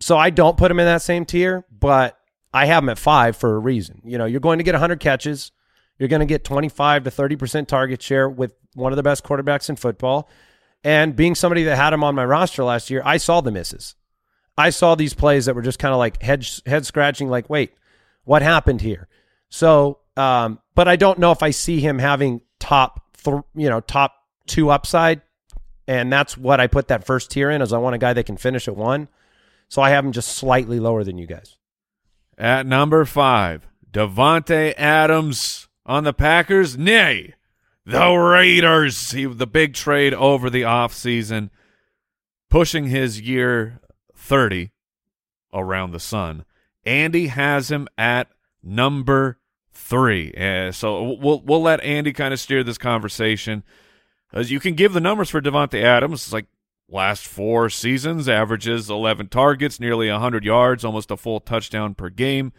So I don't put him in that same tier, but I have him at five for a reason. You know, you're going to get 100 catches. You're going to get 25 to 30% target share with one of the best quarterbacks in football. And being somebody that had him on my roster last year, I saw the misses. I saw these plays that were just kind of like head head scratching. Like, wait, what happened here? So, um, but I don't know if I see him having top, th- you know, top two upside, and that's what I put that first tier in. As I want a guy that can finish at one, so I have him just slightly lower than you guys. At number five, Davante Adams on the Packers. Nay, the Raiders. He, the big trade over the offseason, pushing his year 30 around the sun. Andy has him at number three. Uh, so we'll we'll let Andy kind of steer this conversation. As you can give the numbers for Davante Adams, it's like last four seasons averages 11 targets, nearly 100 yards, almost a full touchdown per game.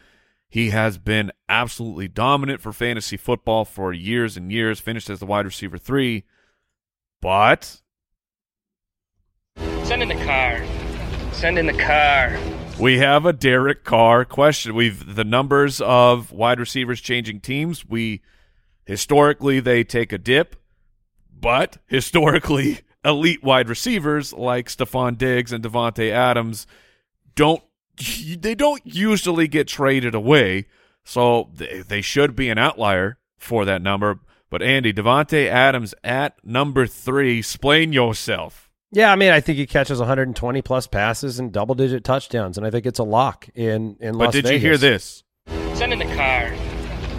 He has been absolutely dominant for fantasy football for years and years, finished as the wide receiver three. But. Send in the car. Send in the car. We have a Derek Carr question. We've the numbers of wide receivers changing teams. We historically they take a dip, but historically elite wide receivers like Stefon Diggs and Davante Adams don't they don't usually get traded away. So they, they should be an outlier for that number. But Andy, Davante Adams at number three, explain yourself. Yeah, I mean, I think he catches 120 plus passes and double digit touchdowns, and I think it's a lock in in but Las did Vegas. you hear this? Send in the car.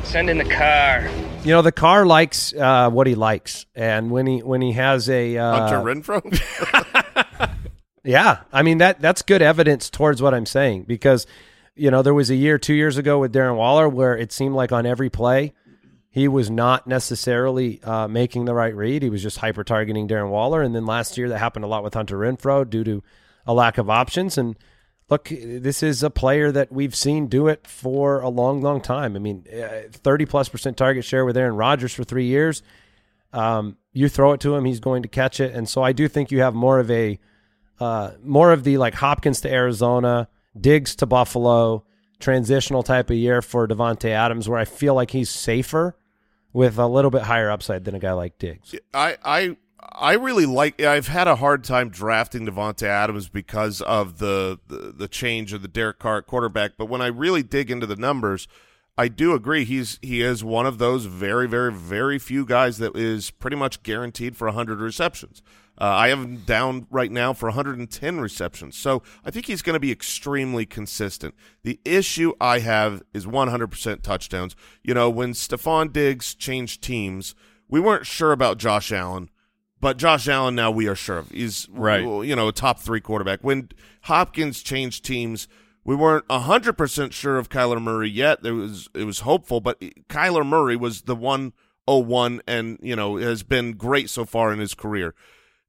Send in the car. You know, the car likes uh, what he likes, and when he when he has a uh, Hunter Renfrow. Yeah, I mean that that's good evidence towards what I'm saying because you know there was a year, two years ago with Darren Waller where it seemed like on every play he was not necessarily uh, making the right read. He was just hyper targeting Darren Waller, and then last year that happened a lot with Hunter Renfrow due to a lack of options. And look, this is a player that we've seen do it for a long, long time. I mean, uh, thirty plus percent target share with Aaron Rodgers for three years. Um, you throw it to him, he's going to catch it, and so I do think you have more of a uh, more of the like Hopkins to Arizona, Diggs to Buffalo, transitional type of year for Davante Adams, where I feel like he's safer with a little bit higher upside than a guy like Diggs. I I I really like. I've had a hard time drafting Davante Adams because of the, the the change of the Derek Carr quarterback. But when I really dig into the numbers, I do agree he's he is one of those very very very few guys that is pretty much guaranteed for 100 receptions. Uh, I have him down right now for 110 receptions. So I think he's going to be extremely consistent. The issue I have is 100% touchdowns. You know, when Stefon Diggs changed teams, we weren't sure about Josh Allen. But Josh Allen now we are sure of. He's Right. you know, a top three quarterback. When Hopkins changed teams, we weren't hundred percent sure of Kyler Murray yet. There was it was hopeful, but Kyler Murray was the one oh one and you know has been great so far in his career.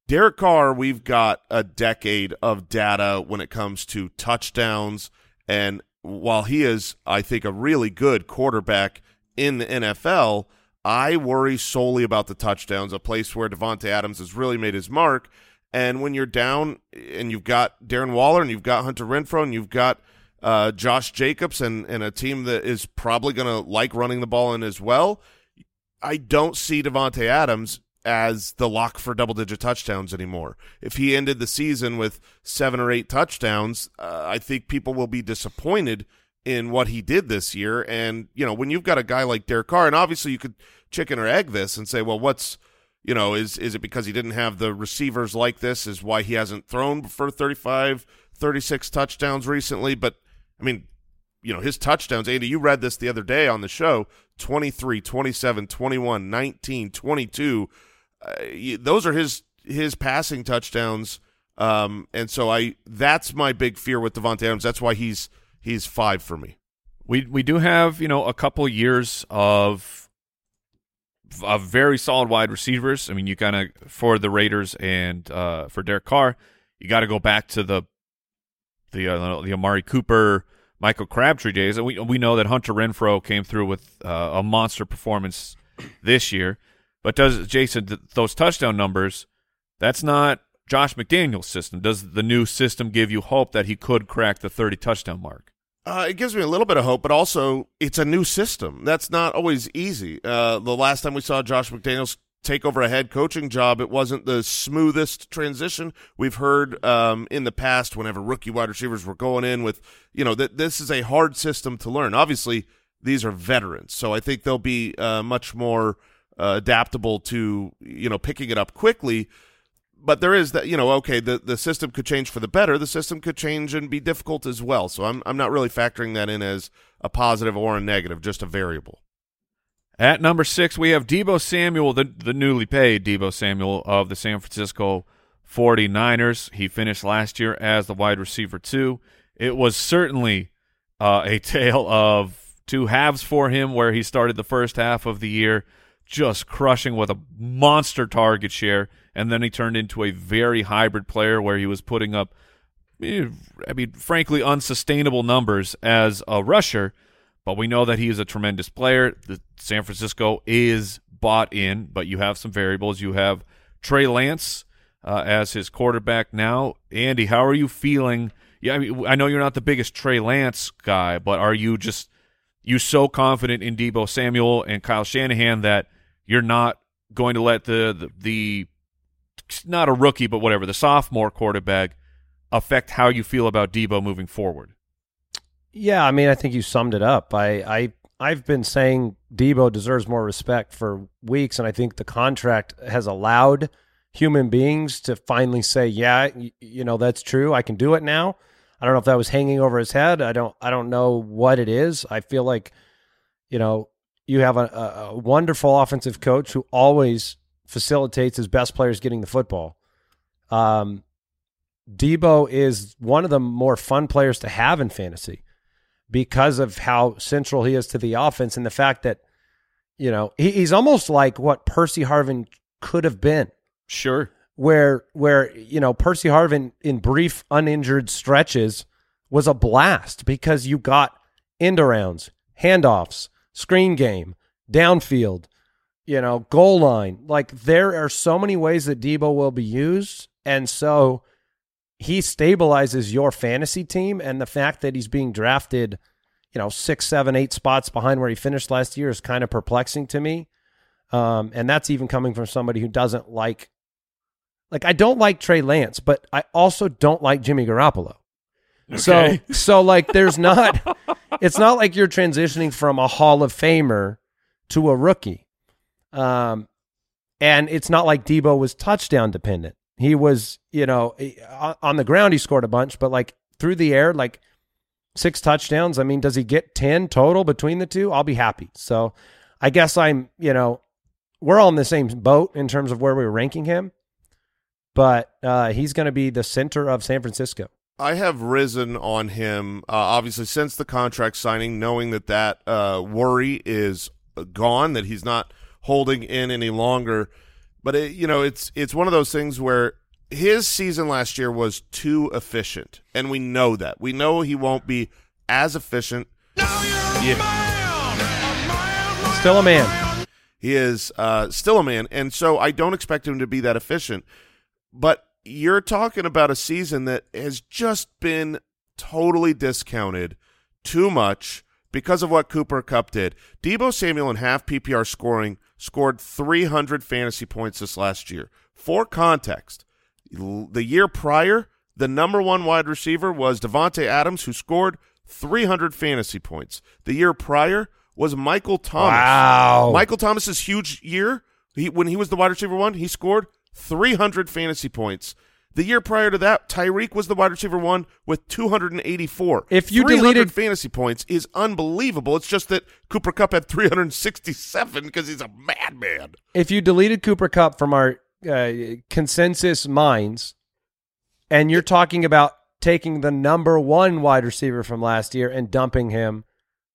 Derek Carr, we've got a decade of data when it comes to touchdowns, and while he is, I think, a really good quarterback in the NFL, I worry solely about the touchdowns, a place where Davante Adams has really made his mark. And when you're down and you've got Darren Waller and you've got Hunter Renfrow and you've got uh, Josh Jacobs and, and a team that is probably going to like running the ball in as well, I don't see Davante Adams as the lock for double digit touchdowns anymore. If he ended the season with seven or eight touchdowns, uh, I think people will be disappointed in what he did this year. And, you know, when you've got a guy like Derek Carr, and obviously you could chicken or egg this and say, well, what's, you know, is, is it because he didn't have the receivers like this is why he hasn't thrown for 35, 36 touchdowns recently? But, I mean, you know, his touchdowns, Andy, you read this the other day on the show 23, 27, 21, 19, 22. Those are his his passing touchdowns. Um, and so I that's my big fear with Davante Adams. That's why he's he's five for me. We we do have you know a couple years of of very solid wide receivers. I mean, you kind of for the Raiders and uh, for Derek Carr, you got to go back to the the uh, the Amari Cooper, Michael Crabtree days, and we we know that Hunter Renfrow came through with uh, a monster performance this year. But does Jason th- those touchdown numbers? That's not Josh McDaniels' system. Does the new system give you hope that he could crack the thirty touchdown mark? Uh, it gives me a little bit of hope, but also it's a new system. That's not always easy. Uh, the last time we saw Josh McDaniels take over a head coaching job, it wasn't the smoothest transition. We've heard um, in the past, whenever rookie wide receivers were going in with, you know, that this is a hard system to learn. Obviously, these are veterans, so I think they'll be uh, much more uh, adaptable to, you know, picking it up quickly but there is that you know okay the the system could change for the better the system could change and be difficult as well so i'm i'm not really factoring that in as a positive or a negative just a variable At number six, we have Deebo Samuel, the, the newly paid Deebo Samuel of the San Francisco 49ers. He finished last year as the wide receiver, too. It was certainly uh, a tale of two halves for him, where he started the first half of the year just crushing with a monster target share, and then he turned into a very hybrid player where he was putting up, eh, I mean, frankly, unsustainable numbers as a rusher but we know that he is a tremendous player. The San Francisco is bought in, but you have some variables. You have Trey Lance uh, as his quarterback now. Andy, how are you feeling? Yeah, I mean, I know you're not the biggest Trey Lance guy, but are you just you so confident in Deebo Samuel and Kyle Shanahan that you're not going to let the the, the not a rookie, but whatever the sophomore quarterback affect how you feel about Deebo moving forward? Yeah, I mean, I think you summed it up. I, I I've been saying Deebo deserves more respect for weeks, and I think the contract has allowed human beings to finally say, "Yeah, you know that's true. I can do it now." I don't know if that was hanging over his head. I don't. I don't know what it is. I feel like, you know, you have a, a, wonderful offensive coach who always facilitates his best players getting the football. Um, Deebo is one of the more fun players to have in fantasy because of how central he is to the offense and the fact that you know he, he's almost like what Percy Harvin could have been Sure. where where you know Percy Harvin in brief uninjured stretches was a blast because you got end arounds, handoffs, screen game, downfield, you know, goal line. Like there are so many ways that Deebo will be used, and so he stabilizes your fantasy team. And the fact that he's being drafted, you know, six, seven, eight spots behind where he finished last year is kind of perplexing to me. Um, and that's even coming from somebody who doesn't like like I don't like Trey Lance, but I also don't like Jimmy Garoppolo. Okay. So so like there's not it's not like you're transitioning from a Hall of Famer to a rookie. Um and it's not like Deebo was touchdown dependent. He was, you know, eh, on- the ground he scored a bunch, but like through the air, like six touchdowns. I mean, does he get 10 total between the two? I'll be happy. So I guess I'm, you know, we're all in the same boat in terms of where we're ranking him, but uh, he's going to be the center of San Francisco. I have risen on him, uh, obviously, since the contract signing, knowing that that uh, worry is gone, that he's not holding in any longer. But, it, you know, it's it's one of those things where his season last year was too efficient, and we know that. We know he won't be as efficient. Still a man. He is uh, still a man, and so I don't expect him to be that efficient. But you're talking about a season that has just been totally discounted too much because of what Cooper Kupp did. Deebo Samuel in half PPR scoring scored 300 fantasy points this last year. For context, the year prior, the number one wide receiver was Davante Adams, who scored 300 fantasy points. The year prior was Michael Thomas. Wow. Michael Thomas's huge year, he, when he was the wide receiver one, he scored 300 fantasy points. The year prior to that, Tyreek was the wide receiver one with 284. If you 300 deleted- fantasy points is unbelievable. It's just that Cooper Kupp had 367 because he's a madman. If you deleted Cooper Kupp from our uh, consensus minds, and you're talking about taking the number one wide receiver from last year and dumping him,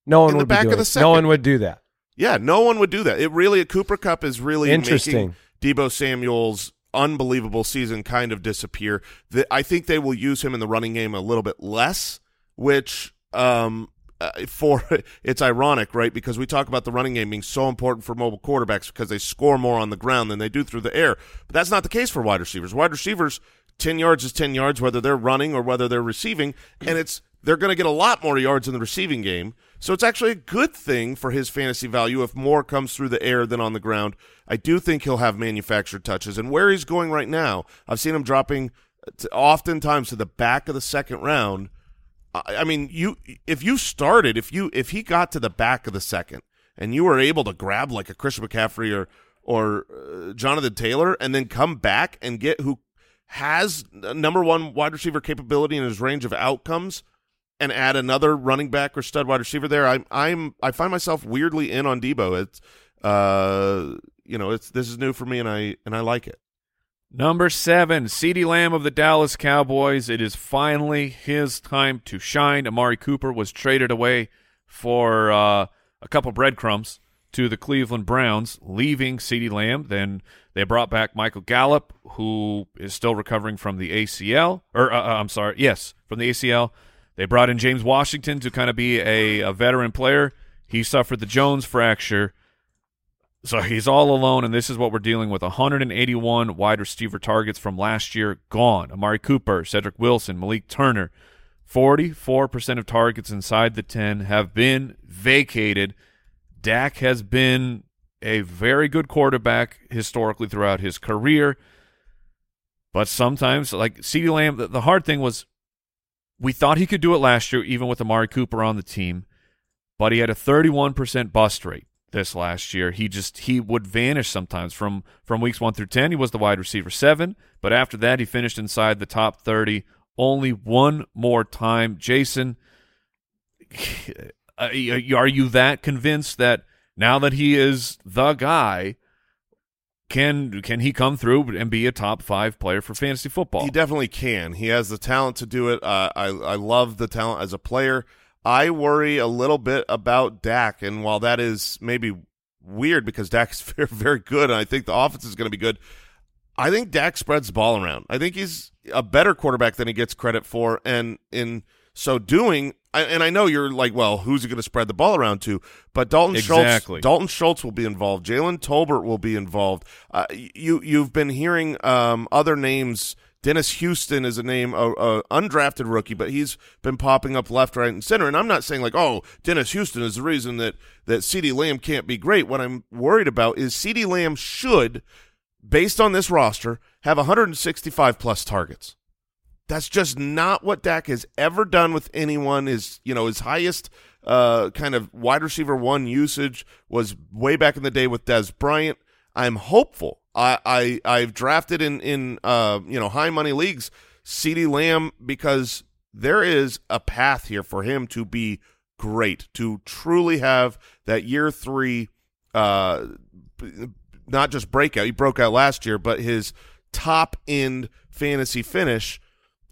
no one In the would be back of doing the second. No one would do that. Yeah, no one would do that. It really, a Cooper Kupp is really Interesting. making Deebo Samuel's unbelievable season kind of disappear. The, I think they will use him in the running game a little bit less, which um, uh, for it's ironic, right? Because we talk about the running game being so important for mobile quarterbacks because they score more on the ground than they do through the air. But that's not the case for wide receivers. Wide receivers, ten yards is ten yards, whether they're running or whether they're receiving, and it's they're going to get a lot more yards in the receiving game. So it's actually a good thing for his fantasy value if more comes through the air than on the ground. I do think he'll have manufactured touches, and where he's going right now, I've seen him dropping to, oftentimes to the back of the second round. I I mean, you if you started if you if he got to the back of the second and you were able to grab like a Christian McCaffrey or or uh, Jonathan Taylor and then come back and get who has number one wide receiver capability in his range of outcomes and add another running back or stud wide receiver there, I'm I'm I find myself weirdly in on Deebo. It's uh you know it's this is new for me and I and I like it. Number seven, CeeDee Lamb of the Dallas Cowboys. It is finally his time to shine. Amari Cooper was traded away for uh, a couple breadcrumbs to the Cleveland Browns, leaving CeeDee Lamb. Then they brought back Michael Gallup, who is still recovering from the ACL. Or uh, uh, I'm sorry, yes, from the ACL. They brought in James Washington to kind of be a, a veteran player. He suffered the Jones fracture. So he's all alone, and this is what we're dealing with. 181 wide receiver targets from last year gone. Amari Cooper, Cedric Wilson, Malik Turner. 44% of targets inside the 10 have been vacated. Dak has been a very good quarterback historically throughout his career. But sometimes, like CeeDee Lamb, the, the hard thing was we thought he could do it last year, even with Amari Cooper on the team, but he had a 31% bust rate this last year. He just he would vanish sometimes from from weeks 1 through 10. He was the wide receiver 7, but after that he finished inside the top 30 only one more time. Jason, uh, are you that convinced that now that he is the guy can can he come through and be a top 5 player for fantasy football? He definitely can. He has the talent to do it. Uh, I I love the talent as a player. I worry a little bit about Dak, and while that is maybe weird because Dak is very, very good, and I think the offense is going to be good, I think Dak spreads the ball around. I think he's a better quarterback than he gets credit for, and in so doing, and I know you're like, well, who's he going to spread the ball around to? But Dalton Exactly. Schultz, Dalton Schultz will be involved. Jalen Tolbert will be involved. Uh, you you've been hearing um, other names. Dennis Houston is a name, a, a undrafted rookie, but he's been popping up left, right, and center. And I'm not saying like, oh, Dennis Houston is the reason that that CeeDee Lamb can't be great. What I'm worried about is CeeDee Lamb should, based on this roster, have 165 plus targets. That's just not what Dak has ever done with anyone. Is you know his highest uh, kind of wide receiver one usage was way back in the day with Dez Bryant. I'm hopeful. I, I I've drafted in in uh you know high money leagues CeeDee Lamb because there is a path here for him to be great, to truly have that year three, uh, not just breakout. He broke out last year, but his top end fantasy finish.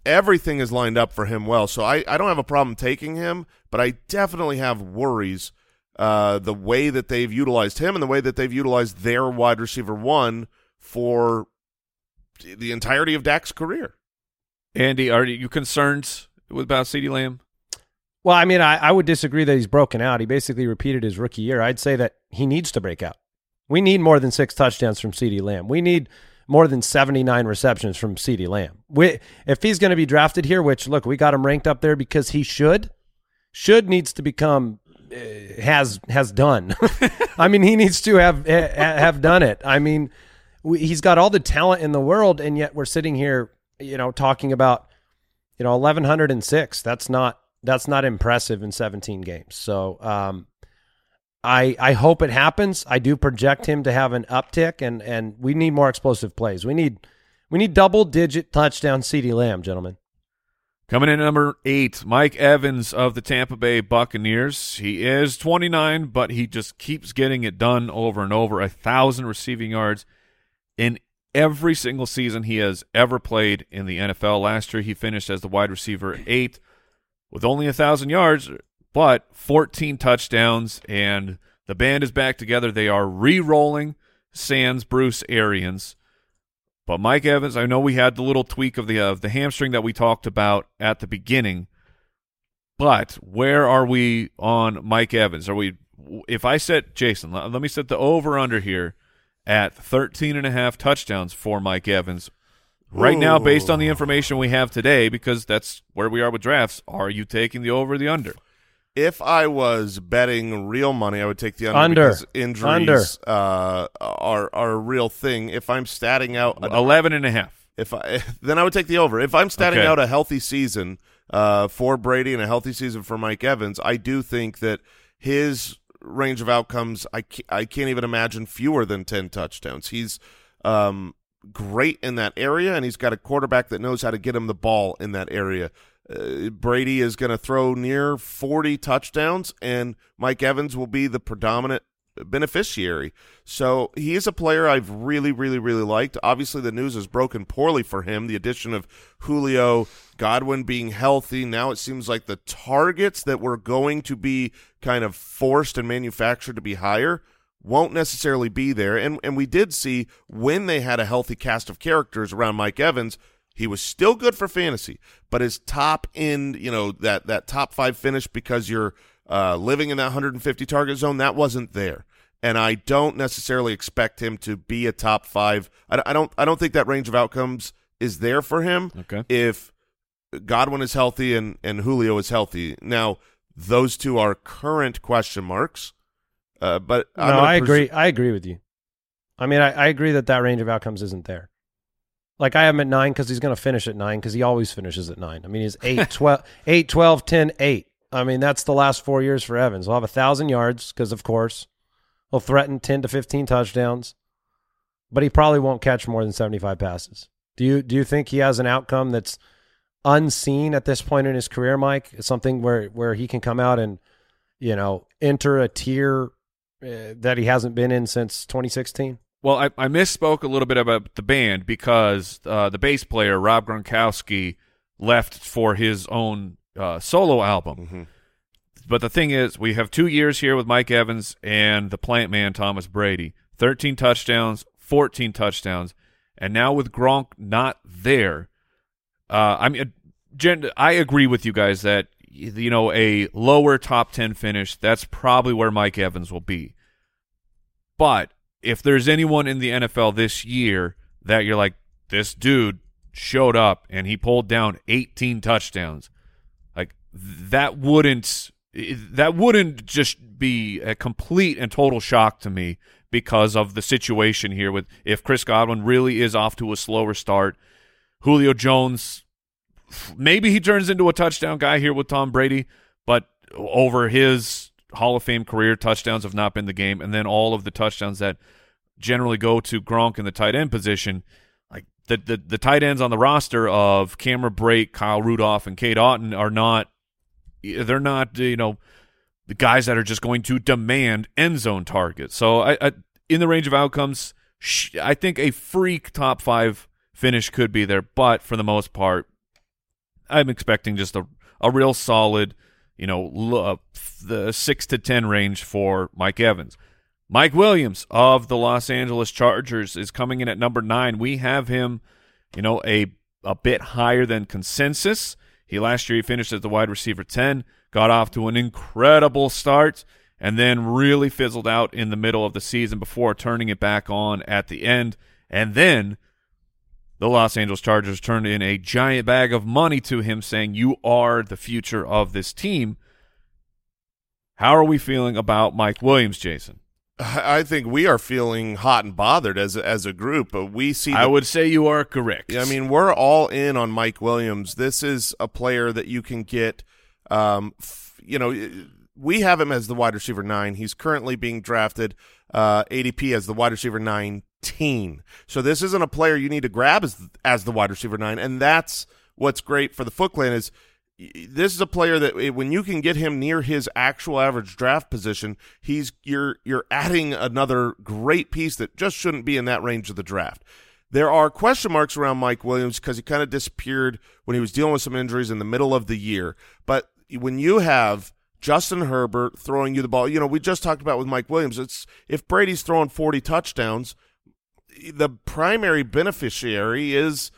Everything is lined up for him well. So I, I don't have a problem taking him, but I definitely have worries uh, the way that they've utilized him and the way that they've utilized their wide receiver one for the entirety of Dak's career. Andy, are you concerned with about CeeDee Lamb? Well, I mean, I, I would disagree that he's broken out. He basically repeated his rookie year. I'd say that he needs to break out. We need more than six touchdowns from CeeDee Lamb. We need more than 79 receptions from CeeDee Lamb. We, if he's going to be drafted here, which, look, we got him ranked up there because he should, should needs to become uh, has has done. I mean, he needs to have ha, have done it. I mean, we, he's got all the talent in the world, and yet we're sitting here, you know, talking about, you know, eleven hundred and six. That's not that's not impressive in seventeen games. So, um, I I hope it happens. I do project him to have an uptick, and and we need more explosive plays. We need we need double digit touchdown CeeDee Lamb, gentlemen. Coming in number eight, Mike Evans of the Tampa Bay Buccaneers. He is 29, but he just keeps getting it done over and over. A thousand receiving yards in every single season he has ever played in the NFL. Last year, he finished as the wide receiver eight with only a thousand yards, but 14 touchdowns, and the band is back together. They are re-rolling Sans Bruce Arians. But Mike Evans, I know we had the little tweak of the of the hamstring that we talked about at the beginning. But where are we on Mike Evans? Are we if I set Jason, let, let me set the over under here at 13 and a half touchdowns for Mike Evans. Right now based on the information we have today because that's where we are with drafts, are you taking the over or the under? If I was betting real money, I would take the under, Under. because injuries Uh, are are a real thing. If I'm statting out an 11 and a half. If I then I would take the over. If I'm statting Okay. out a healthy season uh, for Brady and a healthy season for Mike Evans, I do think that his range of outcomes I can't, I can't even imagine fewer than ten touchdowns. He's um, great in that area, and he's got a quarterback that knows how to get him the ball in that area. Uh, Brady is going to throw near 40 touchdowns, and Mike Evans will be the predominant beneficiary. So he is a player I've really, really, really liked. Obviously, the news has broken poorly for him. The addition of Julio, Godwin being healthy. Now it seems like the targets that were going to be kind of forced and manufactured to be higher won't necessarily be there. And and we did see when they had a healthy cast of characters around Mike Evans, he was still good for fantasy, but his top end, you know, that that top five finish because you're uh, living in that 150 target zone, that wasn't there. And I don't necessarily expect him to be a top five. I, I don't. I don't think that range of outcomes is there for him. Okay. If Godwin is healthy and and Julio is healthy, now those two are current question marks. Uh, but no, I agree. I agree with you. I mean, I, I agree that that range of outcomes isn't there. Like I have him at nine because he's going to finish at nine because he always finishes at nine. I mean, he's 8, 12, 8, 12, 10, 8. I mean, that's the last four years for Evans. He'll have a thousand yards because, of course, he'll threaten ten to fifteen touchdowns, but he probably won't catch more than seventy-five passes. Do you do you think he has an outcome that's unseen at this point in his career, Mike? Something where where he can come out and you know enter a tier uh, that he hasn't been in since 2016. Well, I, I misspoke a little bit about the band because uh, the bass player Rob Gronkowski left for his own uh, solo album. But the thing is, we have two years here with Mike Evans and the plant man Thomas Brady. Thirteen touchdowns, fourteen touchdowns, and now with Gronk not there, uh, I mean, Jen, I agree with you guys that you know a lower top ten finish. That's probably where Mike Evans will be. But if there's anyone in the NFL this year that you're like, this dude showed up and he pulled down 18 touchdowns, like that wouldn't that wouldn't just be a complete and total shock to me because of the situation here with if Chris Godwin really is off to a slower start, Julio Jones maybe he turns into a touchdown guy here with Tom Brady, but over his Hall of Fame career, touchdowns have not been the game, and then all of the touchdowns that generally go to Gronk in the tight end position. Like the the, the tight ends on the roster of Cameron Brate, Kyle Rudolph, and Cade Otton are not. They're not you know the guys that are just going to demand end zone targets. So I, I in the range of outcomes, I think a freak top five finish could be there, but for the most part, I'm expecting just a a real solid, you know, uh, the six to ten range for Mike Evans. Mike Williams of the Los Angeles Chargers is coming in at number nine. We have him, you know, a a bit higher than consensus. He last year he finished as the wide receiver ten, got off to an incredible start, and then really fizzled out in the middle of the season before turning it back on at the end. And then the Los Angeles Chargers turned in a giant bag of money to him, saying, You are the future of this team. How are we feeling about Mike Williams, Jason? I think we are feeling hot and bothered as a, as a group, but we see. I would say you are correct. I mean, we're all in on Mike Williams. This is a player that you can get. Um, f- you know, we have him as the wide receiver nine. He's currently being drafted uh, ADP as the wide receiver nineteen. So this isn't a player you need to grab as as the wide receiver nine, and that's what's great for the Foot Clan is this is a player that when you can get him near his actual average draft position, he's you're you're adding another great piece that just shouldn't be in that range of the draft. There are question marks around Mike Williams because he kind of disappeared when he was dealing with some injuries in the middle of the year. But when you have Justin Herbert throwing you the ball, you know, we just talked about with Mike Williams, it's if Brady's throwing 40 touchdowns, the primary beneficiary is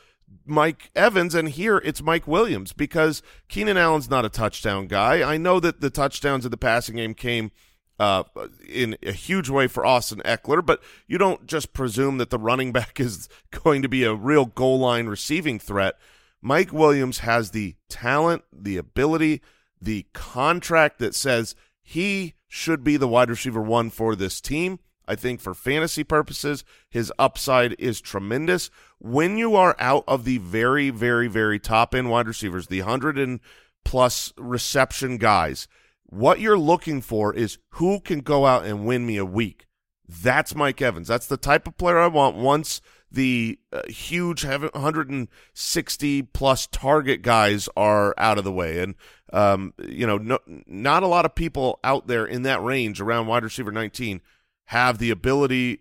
Mike Evans, and here it's Mike Williams because Keenan Allen's not a touchdown guy. I know that the touchdowns of the passing game came uh, in a huge way for Austin Ekeler, but you don't just presume that the running back is going to be a real goal line receiving threat. Mike Williams has the talent, the ability, the contract that says he should be the wide receiver one for this team. I think for fantasy purposes, his upside is tremendous. When you are out of the very, very, very top end wide receivers, the 100 and plus reception guys, what you're looking for is who can go out and win me a week. That's Mike Evans. That's the type of player I want once the uh, huge 160 plus target guys are out of the way. And, um, you know, no, not a lot of people out there in that range around wide receiver 19 have the ability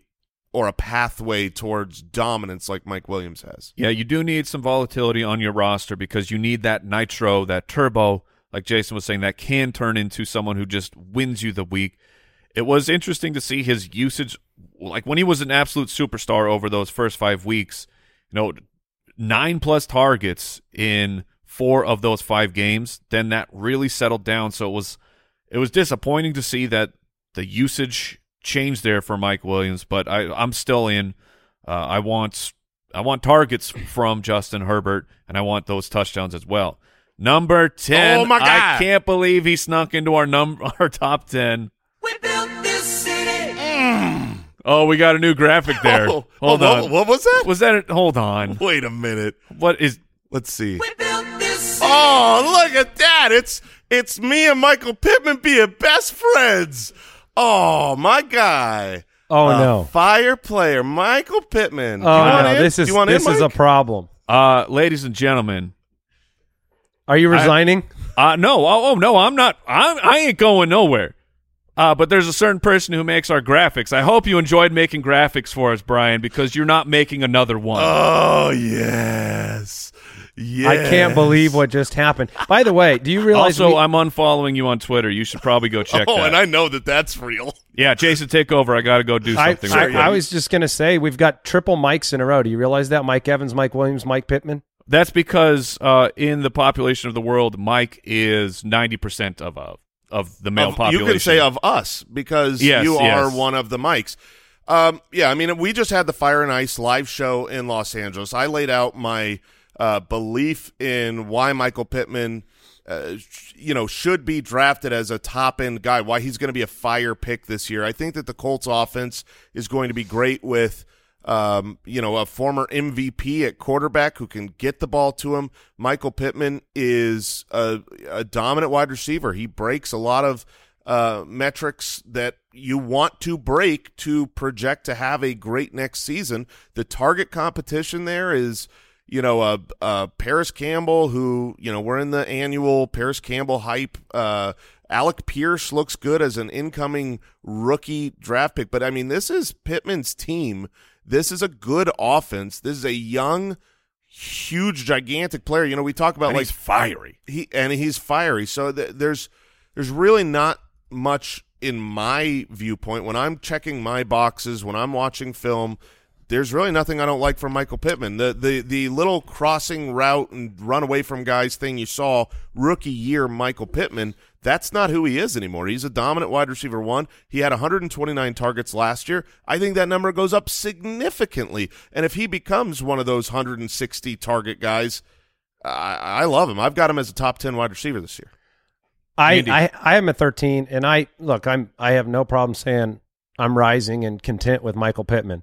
or a pathway towards dominance like Mike Williams has. Yeah, you do need some volatility on your roster because you need that nitro, that turbo, like Jason was saying, that can turn into someone who just wins you the week. It was interesting to see his usage, like when he was an absolute superstar over those first five weeks. You know, nine plus targets in four of those five games. Then that really settled down. So it was, it was disappointing to see that the usage changed there for Mike Williams. But I, I'm still in. Uh, I want, I want targets from Justin Herbert, and I want those touchdowns as well. Number ten. Oh, my god! I can't believe he snuck into our number, our top ten. We built this city. Oh, we got a new graphic there. Oh, hold oh, on. What, what was that? Was that? A, hold on. Wait a minute. What is? Let's see. Oh, look at that! It's it's me and Michael Pittman being best friends. Oh, my guy. Oh A no. fire player, Michael Pittman. Oh Do you want no. in? This is this in, is a problem. Uh, ladies and gentlemen. Are you resigning? Uh, no. Oh, oh, no. I'm not. I'm. I ain't going nowhere. Uh, but there's a certain person who makes our graphics. I hope you enjoyed making graphics for us, Brian, because you're not making another one. Oh yes, yes. I can't believe what just happened. By the way, do you realize? also, we- I'm unfollowing you on Twitter. You should probably go check Oh, that. and I know that that's real. yeah, Jason, take over. I got to go do something. I, real quick. I was just going to say we've got triple Mikes in a row. Do you realize that? Mike Evans, Mike Williams, Mike Pittman. That's because uh, in the population of the world, Mike is 90% of of, of the male Of- population. You can say of us because Yes, you yes. are one of the mics. Um, yeah, I mean, we just had the Fire and Ice live show in Los Angeles. I laid out my uh, belief in why Michael Pittman, uh, sh- you know, should be drafted as a top end guy. Why he's going to be a fire pick this year. I think that the Colts offense is going to be great with. Um, you know, a former MVP at quarterback who can get the ball to him. Michael Pittman is a, a dominant wide receiver. He breaks a lot of uh, metrics that you want to break to project to have a great next season. The target competition there is, you know, uh, uh, Parris Campbell, who, you know, we're in the annual Parris Campbell hype. Uh, Alec Pierce looks good as an incoming rookie draft pick. But I mean, this is Pittman's team. This is a good offense. This is a young, huge, gigantic player. You know, we talk about And like he's fiery. he and he's fiery. So th- there's there's really not much in my viewpoint when I'm checking my boxes when I'm watching film. There's really nothing I don't like from Michael Pittman. The the the little crossing route and run away from guys thing you saw rookie year Michael Pittman. That's not who he is anymore. He's a dominant wide receiver one. He had 129 targets last year. I think that number goes up significantly. And if he becomes one of those 160 target guys, I, I love him. I've got him as a top 10 wide receiver this year. I, I I am at 13, and I look. I'm I have no problem saying I'm rising and content with Michael Pittman.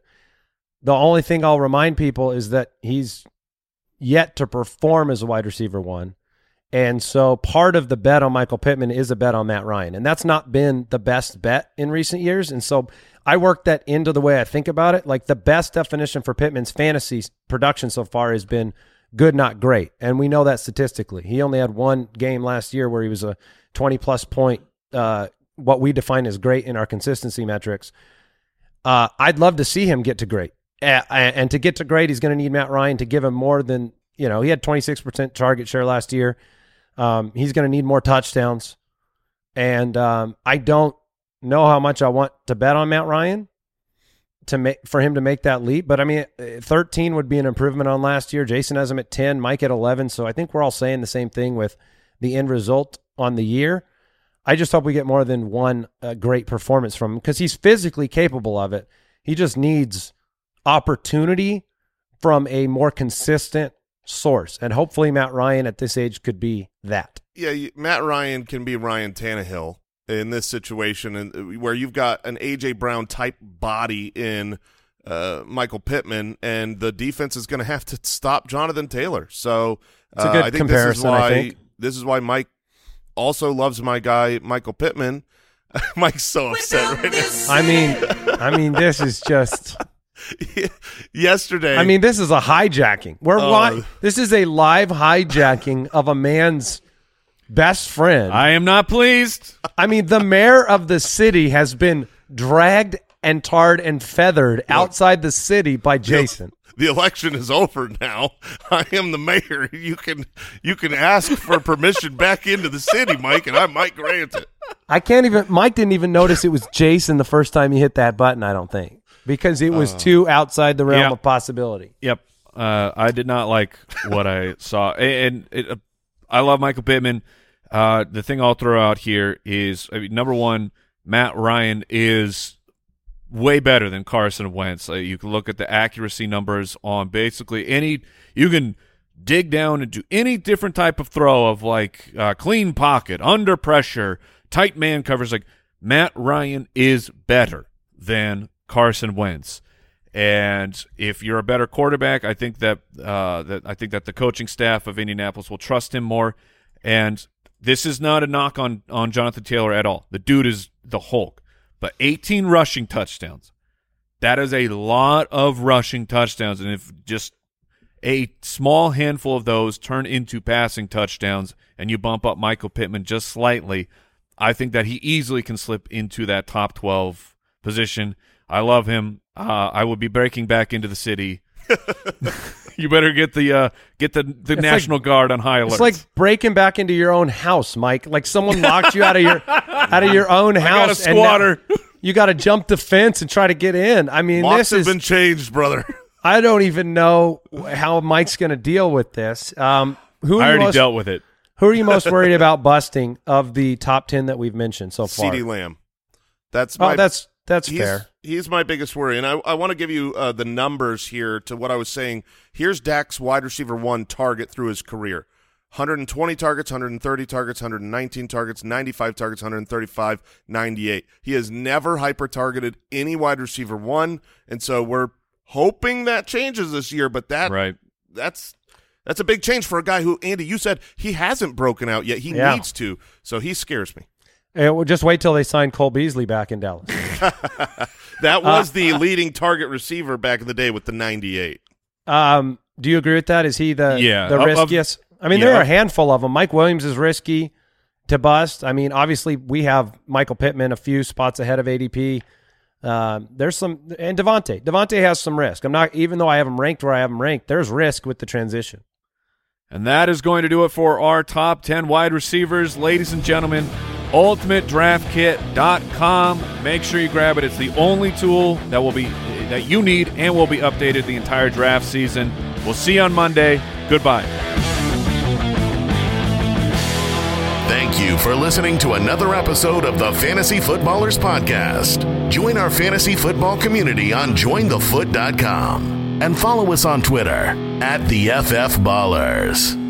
The only thing I'll remind people is that he's yet to perform as a wide receiver one, and so part of the bet on Michael Pittman is a bet on Matt Ryan, and that's not been the best bet in recent years. And so I work that into the way I think about it. Like the best definition for Pittman's fantasy production so far has been good, not great. And we know that statistically. He only had one game last year where he was a 20 plus point, uh, what we define as great in our consistency metrics. Uh, I'd love to see him get to great. And to get to great, he's going to need Matt Ryan to give him more than, you know, he had 26% target share last year. Um, he's going to need more touchdowns. And um, I don't know how much I want to bet on Matt Ryan to make for him to make that leap. But I mean, uh, 13 would be an improvement on last year. Jason has him at 10, Mike at 11. So I think we're all saying the same thing with the end result on the year. I just hope we get more than one uh, great performance from him because he's physically capable of it. He just needs opportunity from a more consistent source. And hopefully, Matt Ryan at this age could be that. Yeah, Matt Ryan can be Ryan Tannehill in this situation, and uh, where you've got an AJ Brown type body in uh, Michael Pittman, and the defense is going to have to stop Jonathan Taylor. So It's a uh, good I think this is comparison, I why think. this is why Mike also loves my guy Michael Pittman. Mike's so upset right now. I mean, I mean, this is just. Yesterday, I mean, this is a hijacking. We're Oh. li- this is a live hijacking of a man's best friend. I am not pleased. I mean, the mayor of the city has been dragged and tarred and feathered outside the city by Jason. the election is over now. I am the mayor. You can you can ask for permission back into the city, Mike, and I might grant it. I can't even. Mike didn't even notice it was Jason the first time he hit that button. I don't think because it was too outside the realm Yeah. of possibility. Yep. Uh, I did not like what I saw, and, it, uh, I love Michael Pittman. Uh, the thing I'll throw out here is, I mean, number one, Matt Ryan is way better than Carson Wentz. Uh, you can look at the accuracy numbers on basically any. You can dig down and do any different type of throw of like uh, clean pocket, under pressure, tight man covers. Like Matt Ryan is better than Carson Wentz. And if you're a better quarterback, I think that uh, that I think that the coaching staff of Indianapolis will trust him more. And this is not a knock on on Jonathan Taylor at all. The dude is the Hulk. But 18 rushing touchdowns. That is a lot of rushing touchdowns. And if just a small handful of those turn into passing touchdowns and you bump up Michael Pittman just slightly, I think that he easily can slip into that top 12 position. I love him. Uh, I will be breaking back into the city. you better get the uh, get the, the It's National Guard on high alert. It's like breaking back into your own house, Mike. Like someone locked you out of your out of your own got a house. and now squatter. you got to jump the fence and try to get in. I mean, Locks this have is. been changed, brother. I don't even know how Mike's going to deal with this. Um, who I already most, dealt with it. Who are you most worried about busting of the top ten that we've mentioned so far? CeeDee Lamb. That's oh, my that's that's he's, fair. He's my biggest worry, and I, I want to give you uh, the numbers here to what I was saying. Here's Dak's wide receiver one target through his career: 120 targets, 130 targets, 119 targets, 95 targets, 135, 98. He has never hyper targeted any wide receiver one, and so we're hoping that changes this year. But that Right. that's that's a big change for a guy who Andy, you said he hasn't broken out yet. He Yeah. needs to, so he scares me. Eh, well, just wait till they sign Cole Beasley back in Dallas. That was the leading target receiver back in the day with the 98. Um, do you agree with that? Is he the Yeah, the of- of- riskiest? I mean, yeah, there are a handful of them. Mike Williams is risky to bust. I mean, obviously we have Michael Pittman a few spots ahead of ADP. Um, there's some and Davante. Davante has some risk. I'm not even though I have him ranked where I have him ranked. There's risk with the transition. And that is going to do it for our top 10 wide receivers. Ladies and gentlemen, ultimatedraftkit.com. Make sure you grab it. It's the only tool that will be that you need and will be updated the entire draft season. We'll see you on Monday. Goodbye. Thank you for listening to another episode of the Fantasy Footballers Podcast. Join our fantasy football community on jointhefoot.com and follow us on Twitter at the FF Ballers.